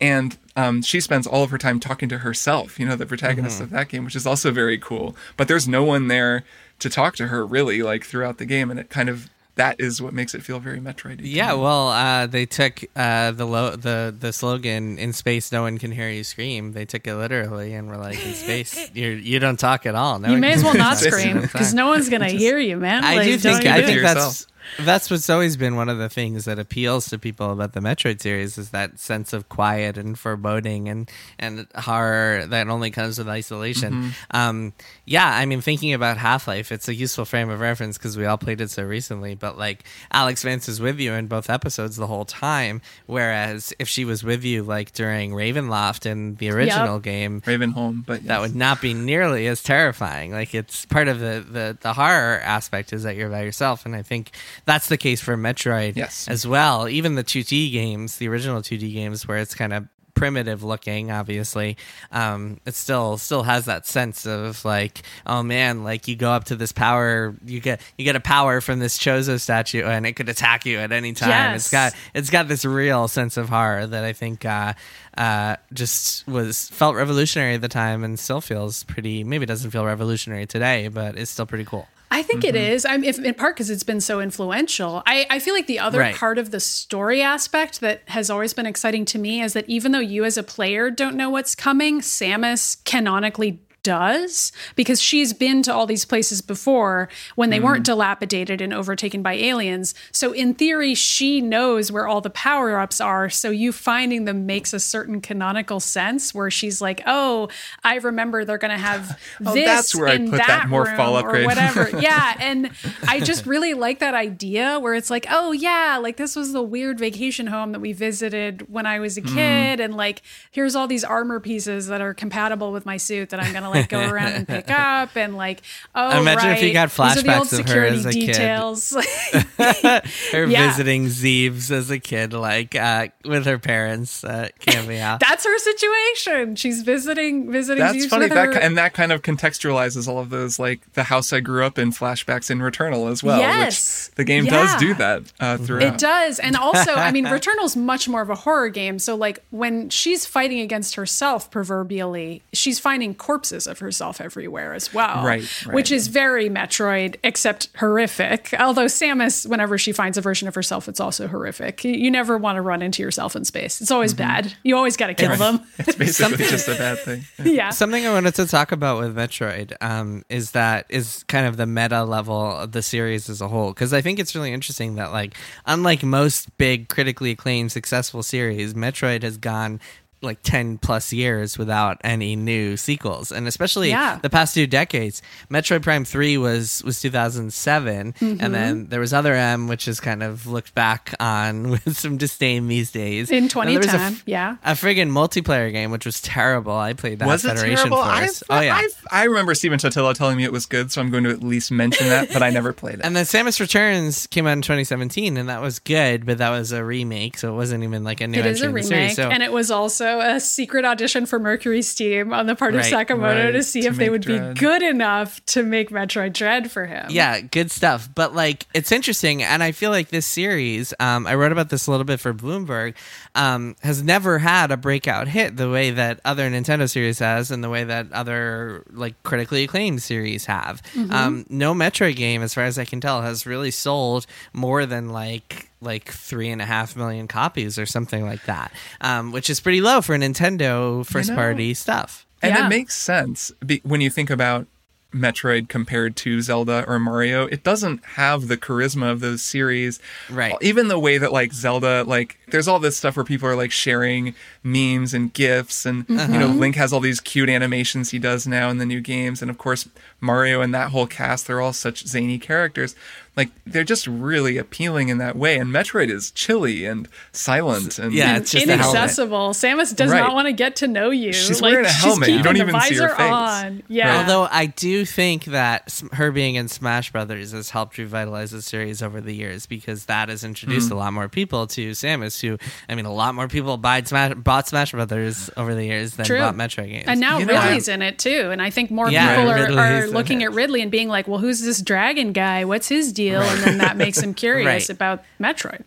and um, she spends all of her time talking to herself you know the protagonist of that game which is also very cool but there's no one there to talk to her really like throughout the game and it kind of that is what makes it feel very metroid Yeah, well, uh, they took uh, the lo- the the slogan "In space, no one can hear you scream." They took it literally and were like, "In space, you you don't talk at all." No You may as well not scream because no one's gonna hear you, man. I Like, do think I think yourself. that's that's what's always been one of the things that appeals to people about the Metroid series is that sense of quiet and foreboding and and horror that only comes with isolation. Mm-hmm. Um, yeah, I mean, thinking about Half Life, it's a useful frame of reference because we all played it so recently. But like Alyx Vance is with you in both episodes the whole time, whereas if she was with you like during Ravenloft in the original game, ravenholm but that would not be nearly as terrifying. Like it's part of the, the the horror aspect is that you're by yourself, and I think that's the case for Metroid Yes. as well. Even the 2D games, the original 2D games, where it's kind of primitive looking obviously um it still still has that sense of like oh man like you go up to this power you get you get a power from this chozo statue and it could attack you at any time It's got it's got this real sense of horror that I think uh, uh, just was felt revolutionary at the time and still feels pretty. Maybe doesn't feel revolutionary today, but it's still pretty cool. I think it mm-hmm. is. I'm if, in part because it's been so influential. I, I feel like the other Right. part of the story aspect that has always been exciting to me is that even though you as a player don't know what's coming, Samus canonically does because she's been to all these places before when they weren't dilapidated and overtaken by aliens. So in theory, she knows where all the power ups are. So you finding them makes a certain canonical sense where she's like, "Oh, I remember they're going to have Oh, this that's where I in put that that more or whatever." yeah, and I just really like that idea where it's like, "Oh yeah, like this was the weird vacation home that we visited when I was a Mm-hmm. kid and like here's all these armor pieces that are compatible with my suit that I'm going to like go around and pick up and like, oh Imagine if you right, got are the old flashbacks of her security as a kid. details. Her Yeah. visiting Zebes as a kid, like uh, with her parents, uh, cameo. That's her situation. She's visiting visiting That's Zeus funny. with That her. and that kind of contextualizes all of those, like the house I grew up in flashbacks in Returnal as well. Yes. Which the game Yeah. does do that uh, throughout. It does. And also, I mean, Returnal's much more of a horror game. So, like, when she's fighting against herself, proverbially, she's finding corpses of herself everywhere as well. Right, right. Which is very Metroid, except horrific. Although, Samus, whenever she finds a version of herself, it's also horrific. You- You never want to run into yourself in space. It's always bad. You always got to kill them. It's basically just a bad thing. yeah. Something I wanted to talk about with Metroid um, is that is kind of the meta level of the series as a whole because I think it's really interesting that like unlike most big critically acclaimed successful series, Metroid has gone like 10 plus years without any new sequels and especially Yeah. the past two decades metroid prime 3 was was 2007 Mm-hmm. and then there was other m which is kind of looked back on with some disdain these days In And there was a 2010, yeah. a friggin' multiplayer game which was terrible i played that Was it federation terrible? force I've, oh yeah I've, I remember Stephen Totilo telling me it was good, so I'm going to at least mention that, but I never played it. And then Samus Returns came out in 2017, and that was good, but that was a remake, so it wasn't even like a new It is entry a remake, series. So and it was also a secret audition for MercurySteam on the part of Sakamoto right, to see to if they would Dread. be good enough to make Metroid Dread for him. yeah, good stuff. But like, it's interesting, and I feel like this series, um, I wrote about this a little bit for Bloomberg, um, has never had a breakout hit the way that other Nintendo series has, and the way that other like critically acclaimed series have. Mm-hmm. Um, no Metroid game, as far as I can tell, has really sold more than like like three and a half million copies or something like that, um, which is pretty low for Nintendo first know, party stuff. And Yeah. it makes sense be- when you think about Metroid compared to Zelda or Mario. It doesn't have the charisma of those series. Right. Even the way that like Zelda, like there's all this stuff where people are like sharing memes and gifs and you know, mm-hmm. Link has all these cute animations he does now in the new games. And of course Mario and that whole cast, they're all such zany characters. Like they're just really appealing in that way. And Metroid is chilly and silent and Yeah, it's just inaccessible. Samus does Right. not want to get to know you. She's like, wearing a helmet. You She's don't even the see her visor face. on. Yeah. Although I do think that her being in Smash Brothers has helped revitalize the series over the years because that has introduced Hmm. a lot more people to Samus. Who, I mean, a lot more people bought Smash, bought Smash Brothers over the years than True. bought Metroid games. And now You know, Ridley's in it too. And I think more Yeah, people are, are looking it. at Ridley and being like, well, who's this dragon guy? What's his deal? And then that makes him curious Right. about Metroid.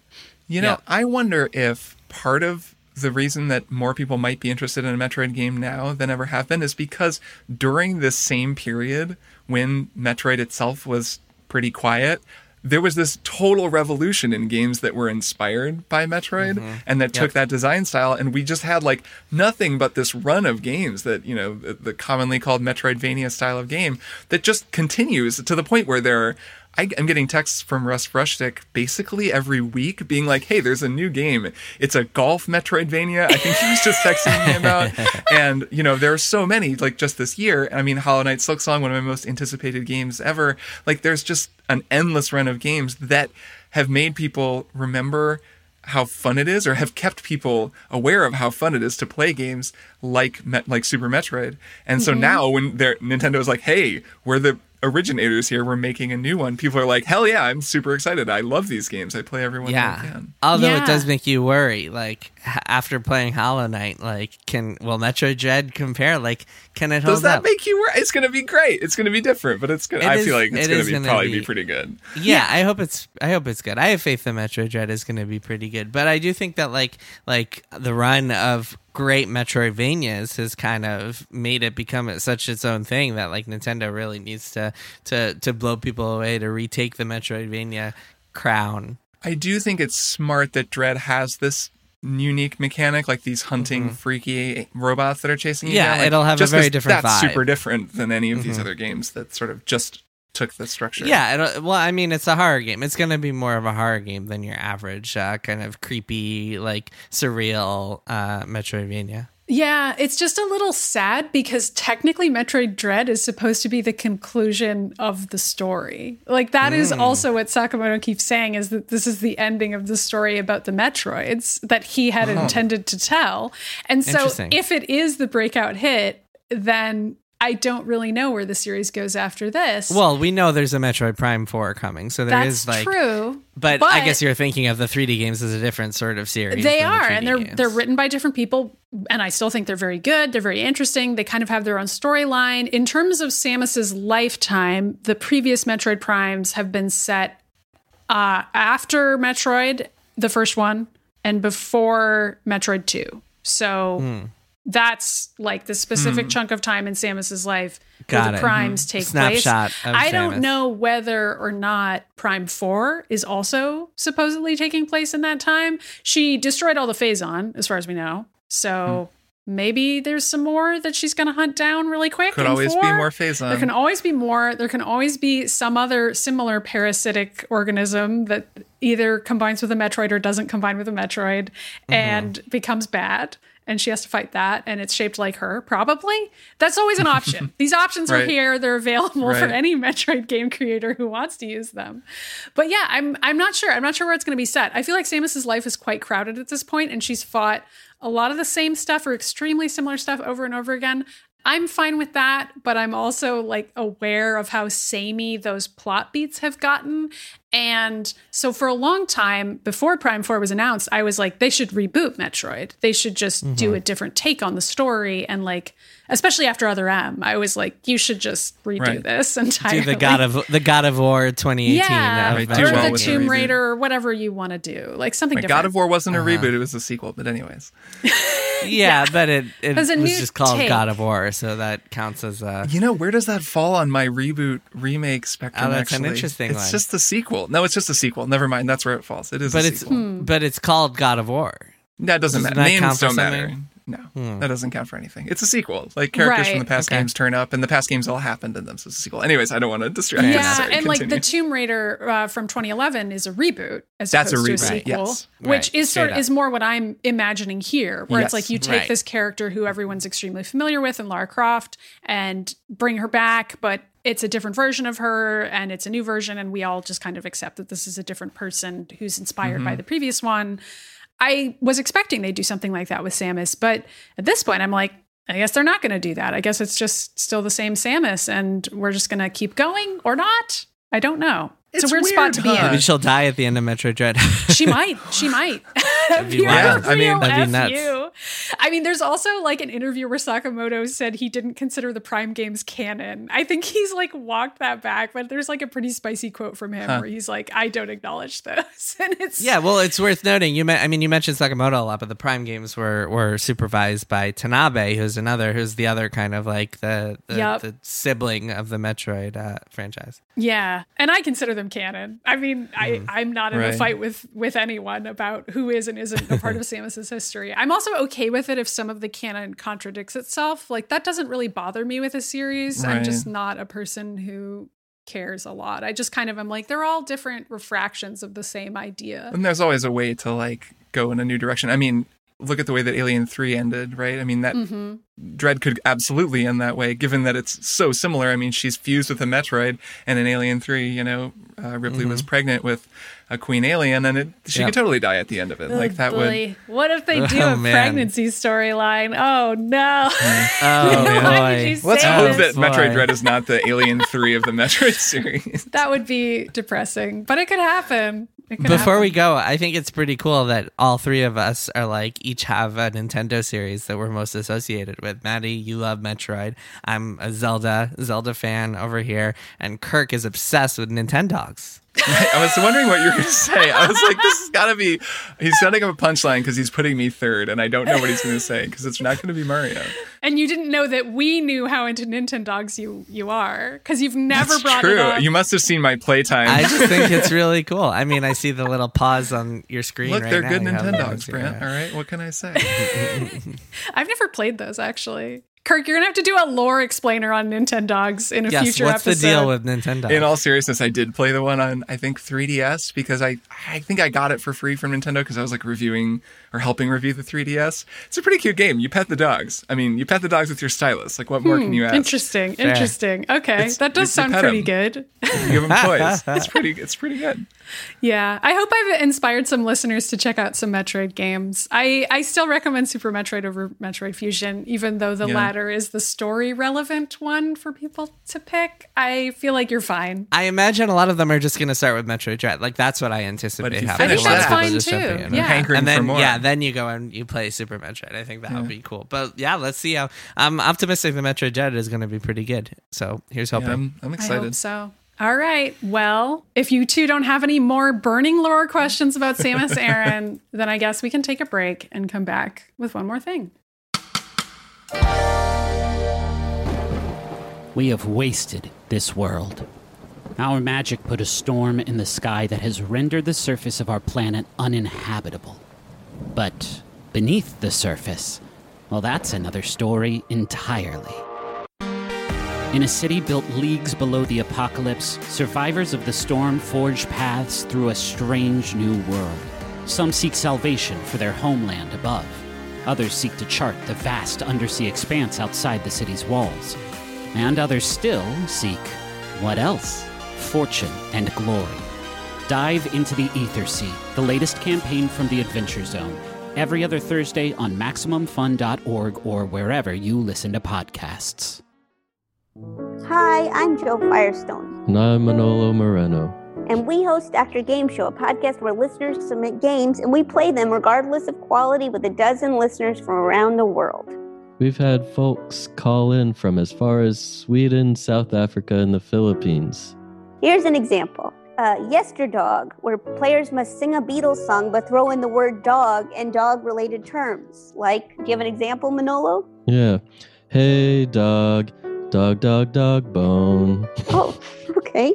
You know, Yeah. I wonder if part of the reason that more people might be interested in a Metroid game now than ever have been is because during this same period when Metroid itself was pretty quiet, there was this total revolution in games that were inspired by Metroid mm-hmm. and that took that design style and we just had like nothing but this run of games that, you know, the, the commonly called Metroidvania style of game that just continues to the point where there are I, I'm getting texts from Russ Frushtick basically every week being like, hey, there's a new game. It's a golf Metroidvania. I think he was just texting me about. And, you know, there are so many, like just this year. I mean, Hollow Knight Silk Song, one of my most anticipated games ever. Like, there's just an endless run of games that have made people remember how fun it is or have kept people aware of how fun it is to play games like like Super Metroid. And so mm-hmm. now when Nintendo is like, "Hey, we're the originators here. We're making a new one." People are like, "Hell yeah, I'm super excited. I love these games. I play every one that I yeah. can." Although Yeah. it does make you worry, like h- after playing Hollow Knight, like can will Metroid Dread compare? Like, can it hold Does that up? make you worry? It's going to be great. It's going to be different, but it's going to It I is- feel like it's it gonna, be gonna probably be, be- pretty good. yeah, I hope it's I hope it's good. I have faith that Metroid Dread is going to be pretty good, but I do think that like like the run of great Metroidvanias has kind of made it become such its own thing that like Nintendo really needs to to to blow people away to retake the Metroidvania crown. I do think it's smart that Dread has this unique mechanic, like these hunting freaky robots that are chasing you. Mm-hmm. Yeah, down. Like, it'll have a very different That's vibe. Mm-hmm. super different than any of these other games that sort of just took the structure. Yeah, it'll, well, I mean, it's a horror game. It's going to be more of a horror game than your average uh, kind of creepy, like surreal uh, Metroidvania. Yeah, it's just a little sad because technically Metroid Dread is supposed to be the conclusion of the story. Like that is Hmm. also what Sakamoto keeps saying is that this is the ending of the story about the Metroids that he had intended to tell. And so if it is the breakout hit, then I don't really know where the series goes after this. Well, we know there's a Metroid Prime 4 coming, so there is that's like. true. But, I guess you're thinking of the 3D games as a different sort of series. They than the are, and they're games. they're written by different people, and I still think they're very good. They're very interesting. They kind of have their own storyline. In terms of Samus's lifetime, the previous Metroid Primes have been set uh, after Metroid, the first one, and before Metroid Two. So. Hmm. That's like the specific chunk of time in Samus's life Got where the it. primes take Snapshot place. I don't know whether or not Prime 4 is also supposedly taking place in that time. She destroyed all the Phazon, as far as we know. So Hmm. Maybe there's some more that she's going to hunt down really quick. Could always be more Phazon. There can always be more. There can always be some other similar parasitic organism that either combines with a Metroid or doesn't combine with a Metroid Mm-hmm. and becomes bad. And she has to fight that, and it's shaped like her, probably. That's always an option. These options are here. They're available for any Metroid game creator who wants to use them. But yeah, I'm I'm not sure. I'm not sure where it's going to be set. I feel like Samus's life is quite crowded at this point, and she's fought a lot of the same stuff or extremely similar stuff over and over again. I'm fine with that, but I'm also like aware of how samey those plot beats have gotten. And so for a long time before Prime 4 was announced, I was like, they should reboot Metroid. They should just do mm-hmm. a different take on the story. And like, especially after Other M, I was like, you should just redo Right. this Do entirely. the God of the God of War 2018. yeah, of or do well the with the Tomb. Raider, or whatever you want to do, like something Like, different. God of War wasn't a Uh-huh. reboot; it was a sequel. But anyways, yeah, but it, it was was, a new just called take. God of War, so that counts as a. you know where does that fall on my reboot remake spectrum? Oh, that's an interesting It's one. just the sequel. No, it's just a sequel. Never mind. That's where it falls. It is. But a it's sequel. Hmm. but it's called God of War. that doesn't Doesn't matter. that count Names for don't matter. Something? No, that doesn't count for anything. It's a sequel. Like characters from the past Okay. games turn up, and the past games all happened in them. So it's a sequel. Anyways, I don't want to distract. you. Yeah, Sorry, and like the. Tomb Raider uh, from 2011 is a reboot as That's a opposed to a reboot, sequel, yes. which Right, is sort straight is more what I'm imagining here, where Yes. it's like you take Right. this character who everyone's extremely familiar with, and Lara Croft, and bring her back, but it's a different version of her, and it's a new version, and we all just kind of accept that this is a different person who's inspired Mm-hmm. by the previous one. I was expecting they'd do something like that with Samus, but at this point, I'm like. I guess they're not going to do that. I guess it's just still the same Samus, and we're just going to keep going or not. I don't know. It's, It's a weird, weird, spot to be huh? Maybe in. she'll die at the end of Metroid Dread. She might. She might. be I mean, that'd be nuts. I mean, there's also like an interview where Sakamoto said he didn't consider the Prime games canon. I think he's like walked that back, but there's like a pretty spicy quote from him where he's like, "I don't acknowledge those," and it's yeah, well, it's worth noting. You, me- I mean, you mentioned Sakamoto a lot, but the Prime games were were supervised by Tanabe, who's another, who's the other kind of like the the, Yep. the sibling of the Metroid uh, franchise. Yeah, and I consider them canon. I mean, I hmm. I'm not in a fight with with anyone about who is and isn't a part of Samus's history. I'm also okay with it if some of the canon contradicts itself. Like that doesn't really bother me with a series. I'm just not a person who cares a lot. I just kind of am like they're all different refractions of the same idea. And there's always a way to like go in a new direction. I mean, look at the way that Alien 3 ended, right? I mean, that Mm-hmm. Dread could absolutely end that way, given that it's so similar. I mean, she's fused with a Metroid, and in Alien 3, you know, uh, Ripley was pregnant with a queen alien, and it, she Yeah. could totally die at the end of it. like, that would. What if they do Oh, a man. pregnancy storyline? Oh no! Oh Why did you Let's say hope this? that Metroid Dread is not the Alien 3 of the Metroid series. That would be depressing, but it could happen. Before happen. we go, I think it's pretty cool that all three of us are like each have a Nintendo series that we're most associated with. Maddy, you love Metroid. I'm a Zelda Zelda fan over here, and Kirk is obsessed with Nintendogs. I was wondering what you were going to say. I was like, this has got to be. He's setting up a punchline because he's putting me third, and I don't know what he's going to say because it's not going to be Mario. And you didn't know that we knew how into Nintendogs you you are because you've never That's brought true. it up. You must have seen my playtime. I just think it's really cool. I mean, I see the little pause on your screen. Look, right they're now. good You have Nintendogs. Brent. All right, what can I say? I've never played those actually. Kirk, you're gonna have to do a lore explainer on Nintendogs in a Yes, future what's episode. the deal with Nintendo? In all seriousness, I did play the one on I think 3DS because I I think I got it for free from Nintendo because I was like reviewing or helping review the 3DS. It's a pretty cute game. You pet the dogs. I mean, you pet the dogs with your stylus. Like, what more can hmm, you ask? Interesting, interesting. Okay, It's- that does you- you sound pretty pretty 'em. good. You give them toys. It's pretty. It's pretty good. Yeah, I hope I've inspired some listeners to check out some Metroid games. I, I still recommend Super Metroid over Metroid Fusion, even though the Yeah. latter is the story relevant one for people to pick. I feel like you're fine. I imagine a lot of them are just going to start with Metroid Dread. Like that's what I anticipate But if you happening. finish A lot of that- people That's fine too. Yeah. And then for more. yeah, then you go and you play Super Metroid. I think that would be cool. But yeah, let's see how. I'm optimistic the Metroid Dread is going to be pretty good. So here's hoping. Yeah, I'm, I'm I excited. hope so. All right. Well, if you two don't have any more burning lore questions about Samus Aran, then I guess we can take a break and come back with one more thing. We have wasted this world. Our magic put a storm in the sky that has rendered the surface of our planet uninhabitable. But beneath the surface, well, that's another story entirely. In a city built leagues below the apocalypse, survivors of the storm forge paths through a strange new world. Some seek salvation for their homeland above. Others seek to chart the vast undersea expanse outside the city's walls. And others still seek what else? Fortune and glory. Dive into the Ether Sea, the latest campaign from the Adventure Zone, every other Thursday on MaximumFun.org or wherever you listen to podcasts. Hi, I'm Jo Firestone, And I'm Manolo Moreno. and we host Dr. Game Show, a podcast where listeners submit games and we play them regardless of quality with a dozen listeners from around the world. We've had folks call in from as far as Sweden, South Africa, and the Philippines. Here's an example uh, Yesterdog, where players must sing a Beatles song but throw in the word dog and dog related terms. Like, do you have an example, Manolo? Yeah. Hey, dog. Dog, dog, dog, bone. Oh, okay.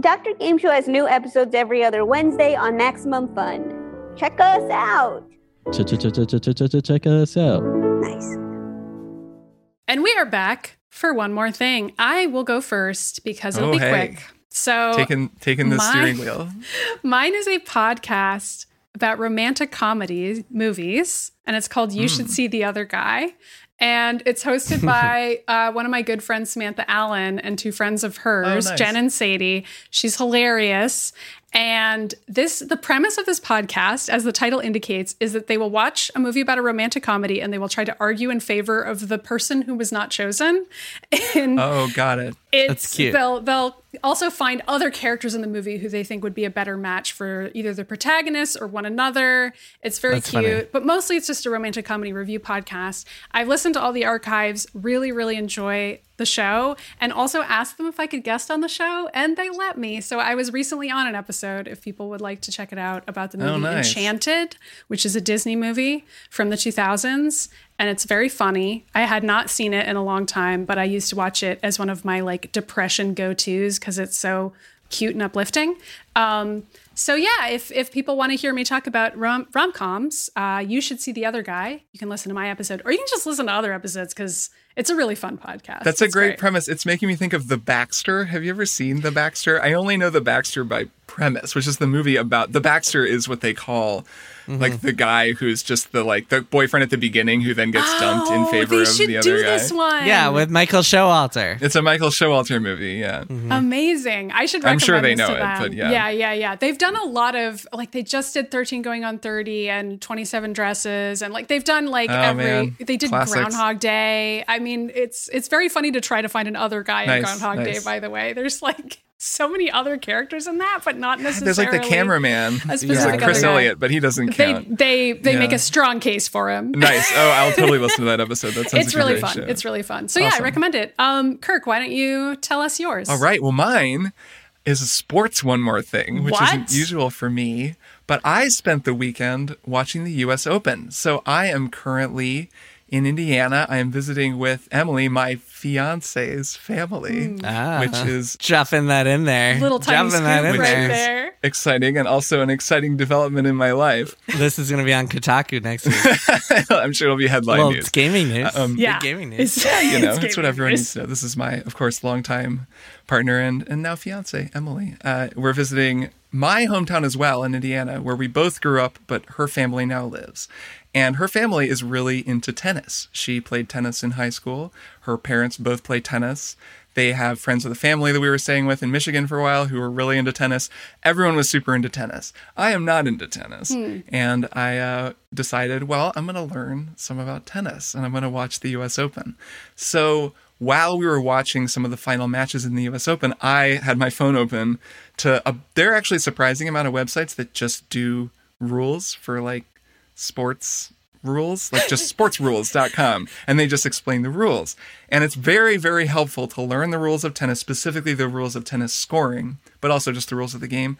Dr. Game Show has new episodes every other Wednesday on Maximum Fun. Check us out. Ch-ch-ch-ch-ch-ch-ch- Check us out. Nice. And we are back for one more thing. I will go first because it'll Oh, be hey. quick. So taking taking the steering wheel. Mine is a podcast about romantic comedy movies, and it's called You Hmm. Should See the Other Guy. And it's hosted by uh, one of my good friends, Samantha Allen, and two friends of hers, Oh, nice. Jen and Sadie. She's hilarious. And this, the premise of this podcast, as the title indicates, is that they will watch a movie about a romantic comedy and they will try to argue in favor of the person who was not chosen. And Oh, got it. it's That's cute. they'll they'll also find other characters in the movie who they think would be a better match for either the protagonist or one another. It's very That's cute, funny. but mostly it's just a romantic comedy review podcast. I've listened to all the archives, really really enjoy the show and also asked them if I could guest on the show and they let me. So I was recently on an episode if people would like to check it out about the movie Oh, nice. Enchanted, which is a Disney movie from the 2000s and it's very funny. I had not seen it in a long time, but I used to watch it as one of my like depression go-tos cuz it's so cute and uplifting. Um, so yeah, if if people want to hear me talk about rom rom coms, uh, you should see the other guy. You can listen to my episode, or you can just listen to other episodes because it's a really fun podcast. That's a It's great, premise. It's making me think of The Baxter. Have you ever seen The Baxter? I only know The Baxter by premise, which is the movie about The Baxter is what they call Mm-hmm. like the guy who's just the like the boyfriend at the beginning who then gets dumped in Oh, favor they of should the do other guy. this one. Yeah, with Michael Showalter. It's a Michael Showalter movie, yeah. Amazing. I should I'm recommend sure they this know it, them. but yeah. Yeah, yeah, yeah. They've done a lot of like they just did 13 going on 30 and 27 dresses and like they've done like Oh, every man. they did Classics. Groundhog Day. I mean, it's it's very funny to try to find another guy in Nice, Groundhog Day by the way. There's like so many other characters in that, but not necessarily There's like the cameraman. There's like Chris other guy. Elliott, but he doesn't They count. they they make Yeah. a strong case for him. nice. Oh, I'll totally listen to that episode. That sounds It's like really fun. show. It's really fun. So yeah, I recommend it. Um, Kirk, why don't you tell us yours? All right. Well, mine is a sports one more thing, which What? isn't usual for me. But I spent the weekend watching the U.S. Open. So I am currently in Indiana. I am visiting with Emily, my fiance's family, Ah. which is Dropping that in there. Little tiny Dropping that scoop in right there. there. exciting and also an exciting development in my life. This is going to be on Kotaku next week. I'm sure it'll be headline well, news. it's gaming news. Um, Big Yeah, gaming news. It's, you know, it's that's what everyone news. needs to know. This is my, of course, longtime partner and and now fiance Emily. Uh, we're visiting my hometown as well in Indiana, where we both grew up, but her family now lives. And her family is really into tennis. She played tennis in high school. Her parents both play tennis. They have friends of the family that we were staying with in Michigan for a while who were really into tennis. Everyone was super into tennis. I am not into tennis. And I uh, decided, well, I'm going to learn some about tennis and I'm going to watch the US Open. So while we were watching some of the final matches in the US Open, I had my phone open to a, there are actually a surprising amount of websites that just do rules for like sports rules, like just sportsrules.com, and they just explain the rules. And it's very, very helpful to learn the rules of tennis, specifically the rules of tennis scoring, but also just the rules of the game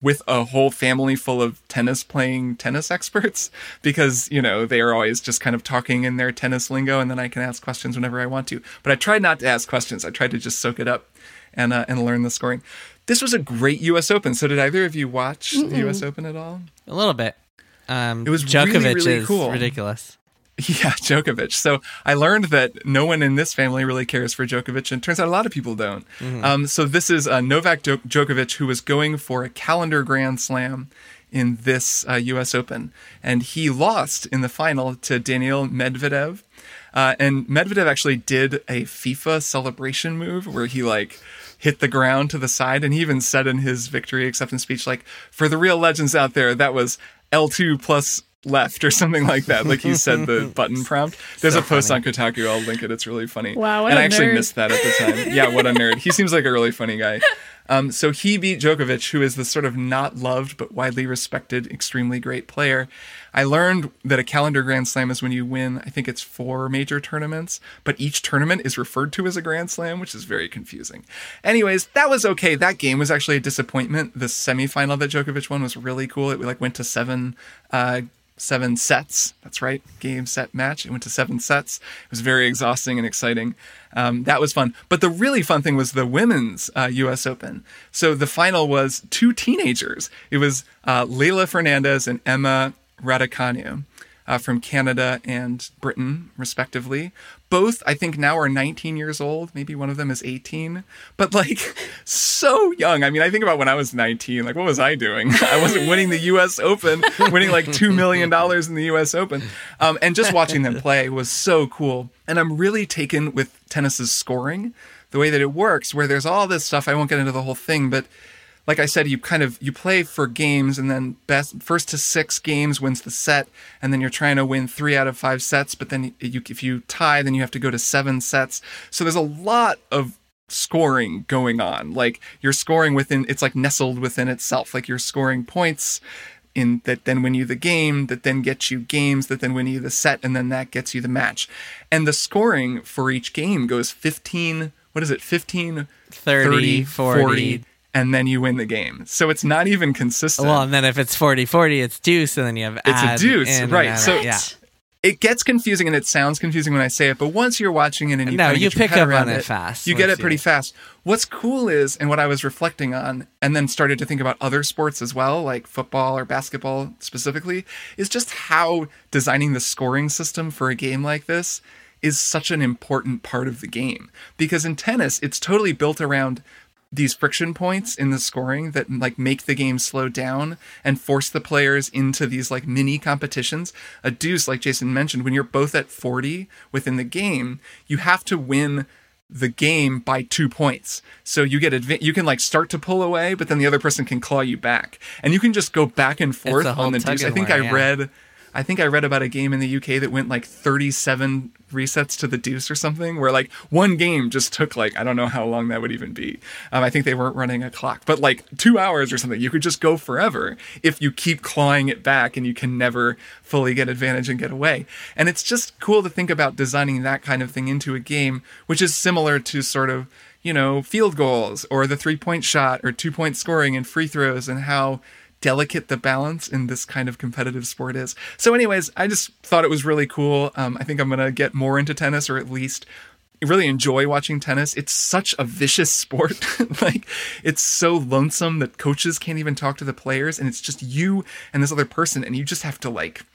with a whole family full of tennis playing tennis experts because you know they are always just kind of talking in their tennis lingo and then i can ask questions whenever i want to. But i tried not to ask questions. I tried to just soak it up and uh, and learn the scoring. This was a great us open. So did either of you watch the us open at all? A little bit. Um, It was Djokovic really, really is cool. ridiculous. Yeah, Djokovic. So I learned that no one in this family really cares for Djokovic, and turns out a lot of people don't. Um, so this is uh, Novak Djokovic who was going for a calendar Grand Slam in this uh, U.S. Open, and he lost in the final to Daniil Medvedev. Uh, and Medvedev actually did a FIFA celebration move where he like hit the ground to the side, and he even said in his victory acceptance speech, like, "For the real legends out there, that was L2 plus." left or something like that like he said the button prompt there's So a post funny. on kotaku i'll link it it's really funny Wow, what and a i actually nerd. missed that at the time yeah what a nerd he seems like a really funny guy um, so he beat Djokovic, who is the sort of not loved but widely respected, extremely great player. I learned that a calendar Grand Slam is when you win, I think it's four major tournaments, but each tournament is referred to as a Grand Slam, which is very confusing. Anyways, that was okay. That game was actually a disappointment. The semifinal that Djokovic won was really cool. It like went to seven. Uh, seven sets. That's right, game set match. It went to seven sets. It was very exhausting and exciting. Um, that was fun. But the really fun thing was the women's uh, U.S. Open. So the final was two teenagers. It was uh, Leylah Fernandez and Emma Raducanu. Uh, from Canada and Britain, respectively. Both, I think, now are 19 years old. Maybe one of them is 18, but like so young. I mean, I think about when I was 19. Like, what was I doing? I wasn't winning the U.S. Open, winning like two million dollars in the U.S. Open, um, and just watching them play was so cool. And I'm really taken with tennis's scoring, the way that it works, where there's all this stuff. I won't get into the whole thing, but like I said, you kind of you play for games, and then best first to six games wins the set, and then you're trying to win three out of five sets. But then you, if you tie, then you have to go to seven sets. So there's a lot of scoring going on. Like you're scoring within, it's like nestled within itself. Like you're scoring points in that then win you the game, that then gets you games, that then win you the set, and then that gets you the match. And the scoring for each game goes 15. What is it? 15, 30, 30 40. 40 and then you win the game. So it's not even consistent. Well, and then if it's 40 40, it's deuce, and then you have It's a deuce, right, so- yeah. it gets confusing and it sounds confusing when I say it, but once you're watching it and you No, you pick up on around it fast you get it pretty you- fast. What's cool is, and what I was reflecting on, and then started to think about other sports as well, like football or basketball specifically, is just how designing the scoring system for a game like this is such an important part of the game. Because in tennis, it's totally built around these friction points in the scoring that like make the game slow down and force the players into these like mini competitions. A deuce, like Jason mentioned, when you're both at 40 within the game, you have to win the game by two points. So you get adva- you can like start to pull away, but then the other person can claw you back, and you can just go back and forth on the deuce. I think war, I yeah. read. I think I read about a game in the UK that went like 37 resets to the deuce or something, where like one game just took like, I don't know how long that would even be. Um, I think they weren't running a clock, but like two hours or something. You could just go forever if you keep clawing it back and you can never fully get advantage and get away. And it's just cool to think about designing that kind of thing into a game, which is similar to sort of, you know, field goals or the three point shot or two point scoring and free throws and how delicate the balance in this kind of competitive sport is. So, anyways, I just thought it was really cool. Um, I think I'm gonna get more into tennis, or at least really enjoy watching tennis. It's such a vicious sport. like, it's so lonesome that coaches can't even talk to the players, and it's just you and this other person, and you just have to like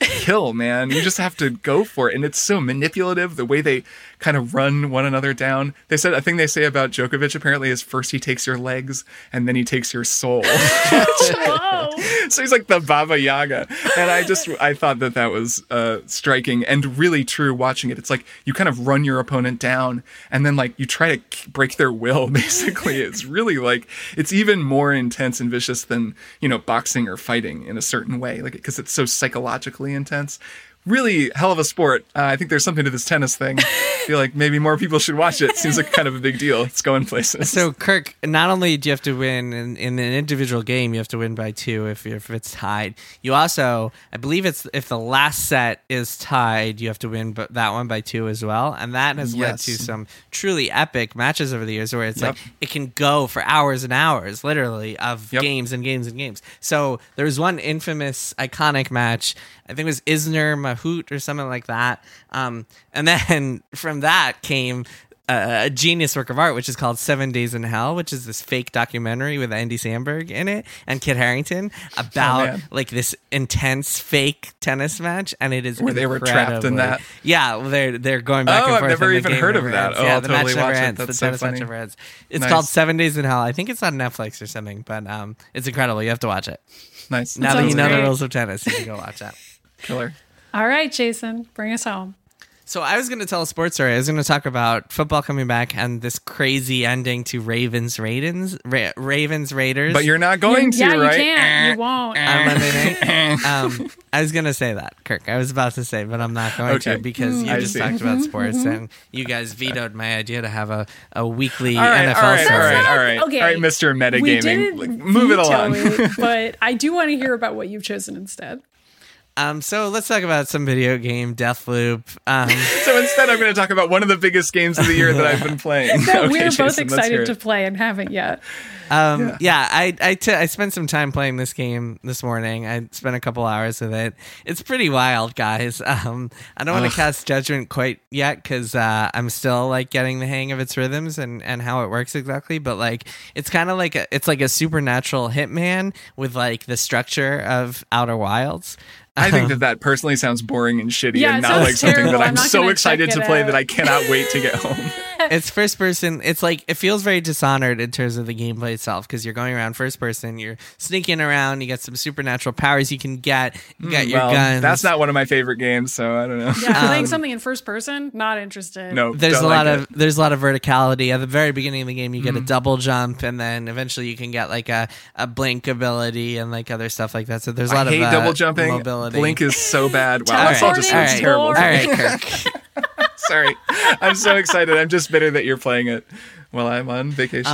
kill, man. You just have to go for it. And it's so manipulative the way they kind of run one another down. They said a thing they say about Djokovic apparently is first he takes your legs and then he takes your soul. So he's like the Baba Yaga. And I just I thought that that was uh, striking and really true watching it. It's like you kind of run your opponent down and then like you try to break their will basically. It's really like it's even more intense and vicious than, you know, boxing or fighting in a certain way like because it's so psychologically intense. Really hell of a sport. Uh, I think there's something to this tennis thing. I feel like maybe more people should watch it. Seems like kind of a big deal. It's going places. So Kirk, not only do you have to win in, in an individual game, you have to win by two if if it's tied. You also, I believe it's if the last set is tied, you have to win but that one by two as well, and that has led to some truly epic matches over the years where it's Yep. like it can go for hours and hours, literally, of Yep. games and games and games. So there was one infamous, iconic match. I think it was Isner Mahut or something like that. Um, and then from that came uh, a genius work of art, which is called Seven Days in Hell, which is this fake documentary with Andy Samberg in it and Kit Harington about man. like this intense fake tennis match, and it is Where they were trapped in that? Yeah, well, they're they're going back Oh, and forth I've never even heard of that. ends. Oh, yeah, I'll the totally match never watch it. ends. That's the so tennis match funny. never ends. It's Nice. called Seven Days in Hell. I think it's on Netflix or something, but um, it's incredible. You have to watch it. nice. Now that you sounds know the rules of tennis, you can go watch that. Killer. All right, Jason, bring us home. So I was going to tell a sports story. I was going to talk about football coming back and this crazy ending to Ravens Raiders, Ra- Ravens Raiders. But you're not going to, yeah, right? you can't. You eh, won't. Eh, on Monday night. Eh. um, I was going to say that, Kirk. I was about to say, but I'm not going Okay. to because you mm, I just see. talked about mm-hmm, sports mm-hmm. and you guys vetoed my idea to have a, a weekly All right, NFL all right, all story. right, all right, Okay. all right, Mr. we Metagaming. didn't Like, move it veto along. it, but I do want to hear about what you've chosen instead. Um, so let's talk about some video game Deathloop. Um, so instead, I'm going to talk about one of the biggest games of the year that I've been playing. that Okay, we're both Jason, let's excited to play and haven't yet. Um, yeah, I I, t- I spent some time playing this game this morning. I spent a couple hours with it. It's pretty wild, guys. Um, I don't want to cast judgment quite yet because uh, I'm still like getting the hang of its rhythms and, and how it works exactly. But like, it's kind of like a, it's like a supernatural hitman with like the structure of Outer Wilds. I think uh-huh. that that personally sounds boring and shitty Yeah, and not like something terrible. that I'm I'm, so excited to play out. that I cannot wait to get home. it's first person. It's like it feels very dishonored in terms of the gameplay itself because you're going around first person. You're sneaking around. You get some supernatural powers you can get. You got your well, guns. that's not one of my favorite games, so I don't know. Yeah, playing Um, something in first person, not interested. No, there's a lot like of it. there's a lot of verticality at the very beginning of the game. You get a Mm-hmm. double jump, and then eventually you can get like a, a blink ability and like other stuff like that. So there's a lot I hate of uh, double jumping. mobility. Blink is so bad. Wow, that's all this all right, just right, terrible. all for me. right, Kirk. Sorry, I'm so excited. I'm just bitter that you're playing it while I'm on vacation.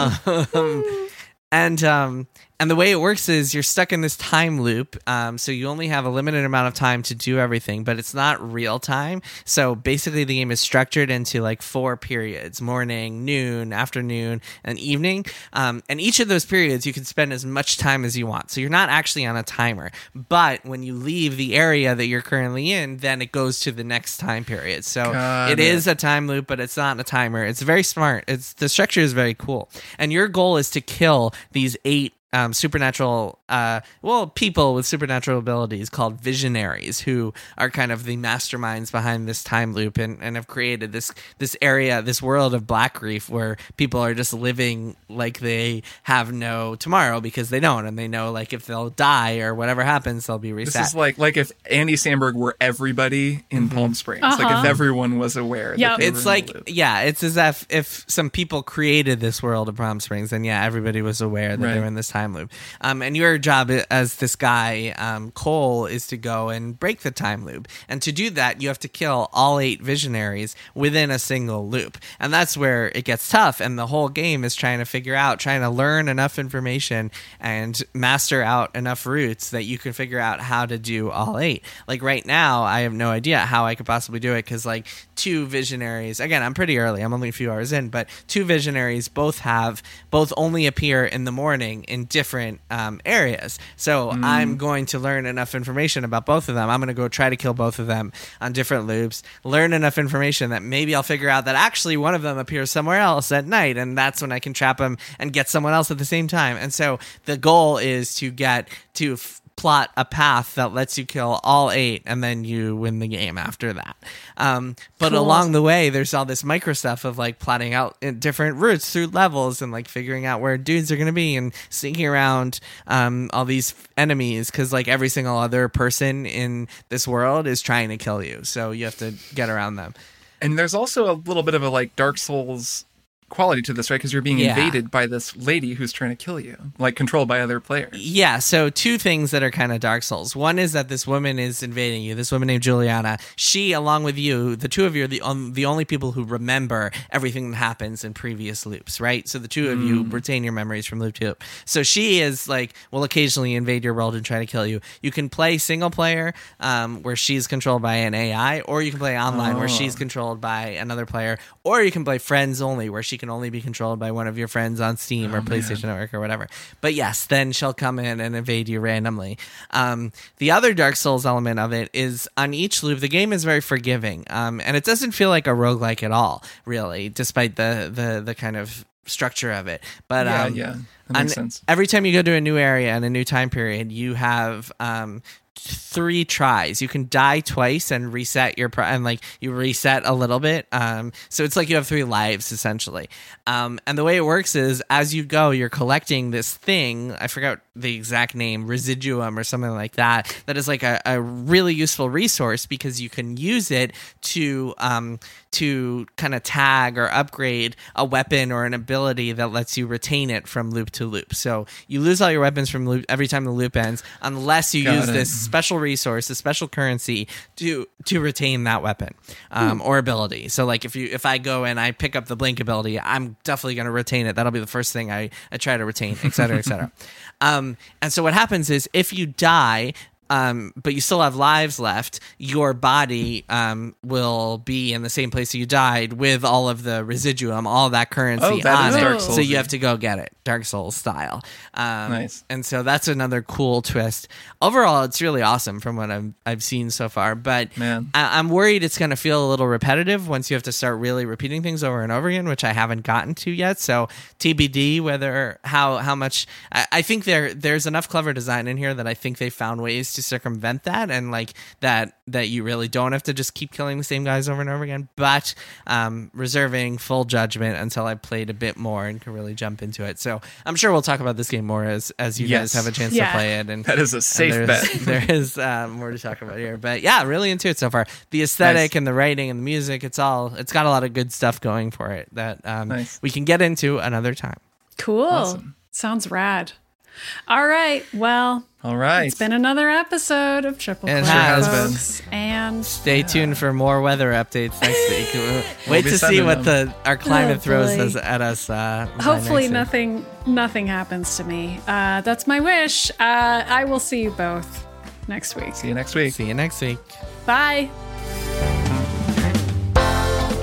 Um, and um, and the way it works is you're stuck in this time loop. Um, so you only have a limited amount of time to do everything, but it's not real time. So basically, the game is structured into like four periods: morning, noon, afternoon, and evening. Um, and each of those periods, you can spend as much time as you want. So you're not actually on a timer. But when you leave the area that you're currently in, then it goes to the next time period. So Got it it. is a time loop, but it's not a timer. It's very smart. It's the structure is very cool, and your goal is to kill these eight um, supernatural, uh, well, people with supernatural abilities called visionaries, who are kind of the masterminds behind this time loop, and, and have created this this area, this world of Black Reef, where people are just living like they have no tomorrow because they don't, and they know like if they'll die or whatever happens, they'll be reset. This is like like if Andy Samberg were everybody in Palm Springs. Like if Uh-huh. everyone was aware. Yeah. that they were it's like loop. yeah it's as if if some people created this world of palm springs then yeah everybody was aware that they Right. were in this time loop. Um, and your job as this guy um, Colt is to go and break the time loop. And to do that you have to kill all eight visionaries within a single loop. And that's where it gets tough. And the whole game is trying to figure out trying to learn enough information and master out enough routes that you can figure out how to do all eight. Like right now i have no idea how i could possibly do it because like two visionaries again i'm pretty early. I'm only a few hours in but two visionaries both have both only appear in the morning in different um, areas. So i'm going to learn enough information about both of them. I'm going to go try to kill both of them on different loops learn enough information that maybe i'll figure out that actually one of them appears somewhere else at night and that's when i can trap them and get someone else at the same time. And so the goal is to get to f- plot a path that lets you kill all eight and then you win the game after that. Um, but Cool. along the way there's all this micro stuff of like plotting out different routes through levels and like figuring out where dudes are going to be and sneaking around um, all these enemies because like every single other person in this world is trying to kill you. So you have to get around them. And there's also a little bit of a like Dark Souls quality to this, right? Because you're being Yeah. invaded by this lady who's trying to kill you, like controlled by other players. Yeah, so two things that are kind of Dark Souls. One is that this woman is invading you. This woman named Julianna. She, along with you, the two of you are the um, the only people who remember everything that happens in previous loops, right? So the two of you retain your memories from loop to loop. So she is like will occasionally invade your world and try to kill you. You can play single player, um, where she's controlled by an AI, or you can play online where she's controlled by another player, or you can play friends only, where she can only be controlled by one of your friends on Steam or PlayStation Network or whatever. But yes, then she'll come in and invade you randomly. Um, the other Dark Souls element of it is on each loop, the game is very forgiving, um, and it doesn't feel like a roguelike at all, really, despite the the the kind of structure of it. But yeah, um, yeah, that makes on- sense. Every time you go to a new area and a new time period, you have um, three tries. You can die twice and reset your pro- and like you reset a little bit. Um, so it's like you have three lives essentially. Um, and the way it works is as you go, you're collecting this thing. I forgot the exact name, residuum or something like that. That is like a, a really useful resource because you can use it to um, to kind of tag or upgrade a weapon or an ability that lets you retain it from loop to loop. So you lose all your weapons from loop every time the loop ends, unless you Got use it. this special resource, a special currency to to retain that weapon um, or ability. So like if you if I go and I pick up the blink ability, I'm definitely going to retain it. That'll be the first thing I I try to retain, et cetera, et cetera. um, Um, and so what happens is if you die. Um, but you still have lives left. Your body um, will be in the same place you died with all of the residuum, all that currency Oh, that on it. Dark So Souls-y. you have to go get it, Dark Souls style. Um, Nice. And so that's another cool twist. Overall, it's really awesome from what I've, I've seen so far. But Man. I, I'm worried it's going to feel a little repetitive once you have to start really repeating things over and over again, which I haven't gotten to yet. So TBD whether how how much I, I think there there's enough clever design in here that I think they found ways to to circumvent that and like that that you really don't have to just keep killing the same guys over and over again. But um, reserving full judgment until I played a bit more and can really jump into it. So I'm sure we'll talk about this game more as as you Yes. guys have a chance Yeah. to play it. And That is a safe there's- bet. there is uh, more to talk about here, but yeah, really into it so far. The aesthetic Nice. and the writing and the music, it's all it's got a lot of good stuff going for it that um, Nice. we can get into another time. Cool. Awesome. Sounds rad. All right. Well, All right. it's been another episode of Triple It Click, has been. folks. And Stay tuned for more weather updates next week. Wait be to see what them. the our climate Oh, throws us at us. Uh, hopefully nothing nothing happens to me. Uh, that's my wish. Uh, I will see you both next week. See you next week. See you next week. Bye.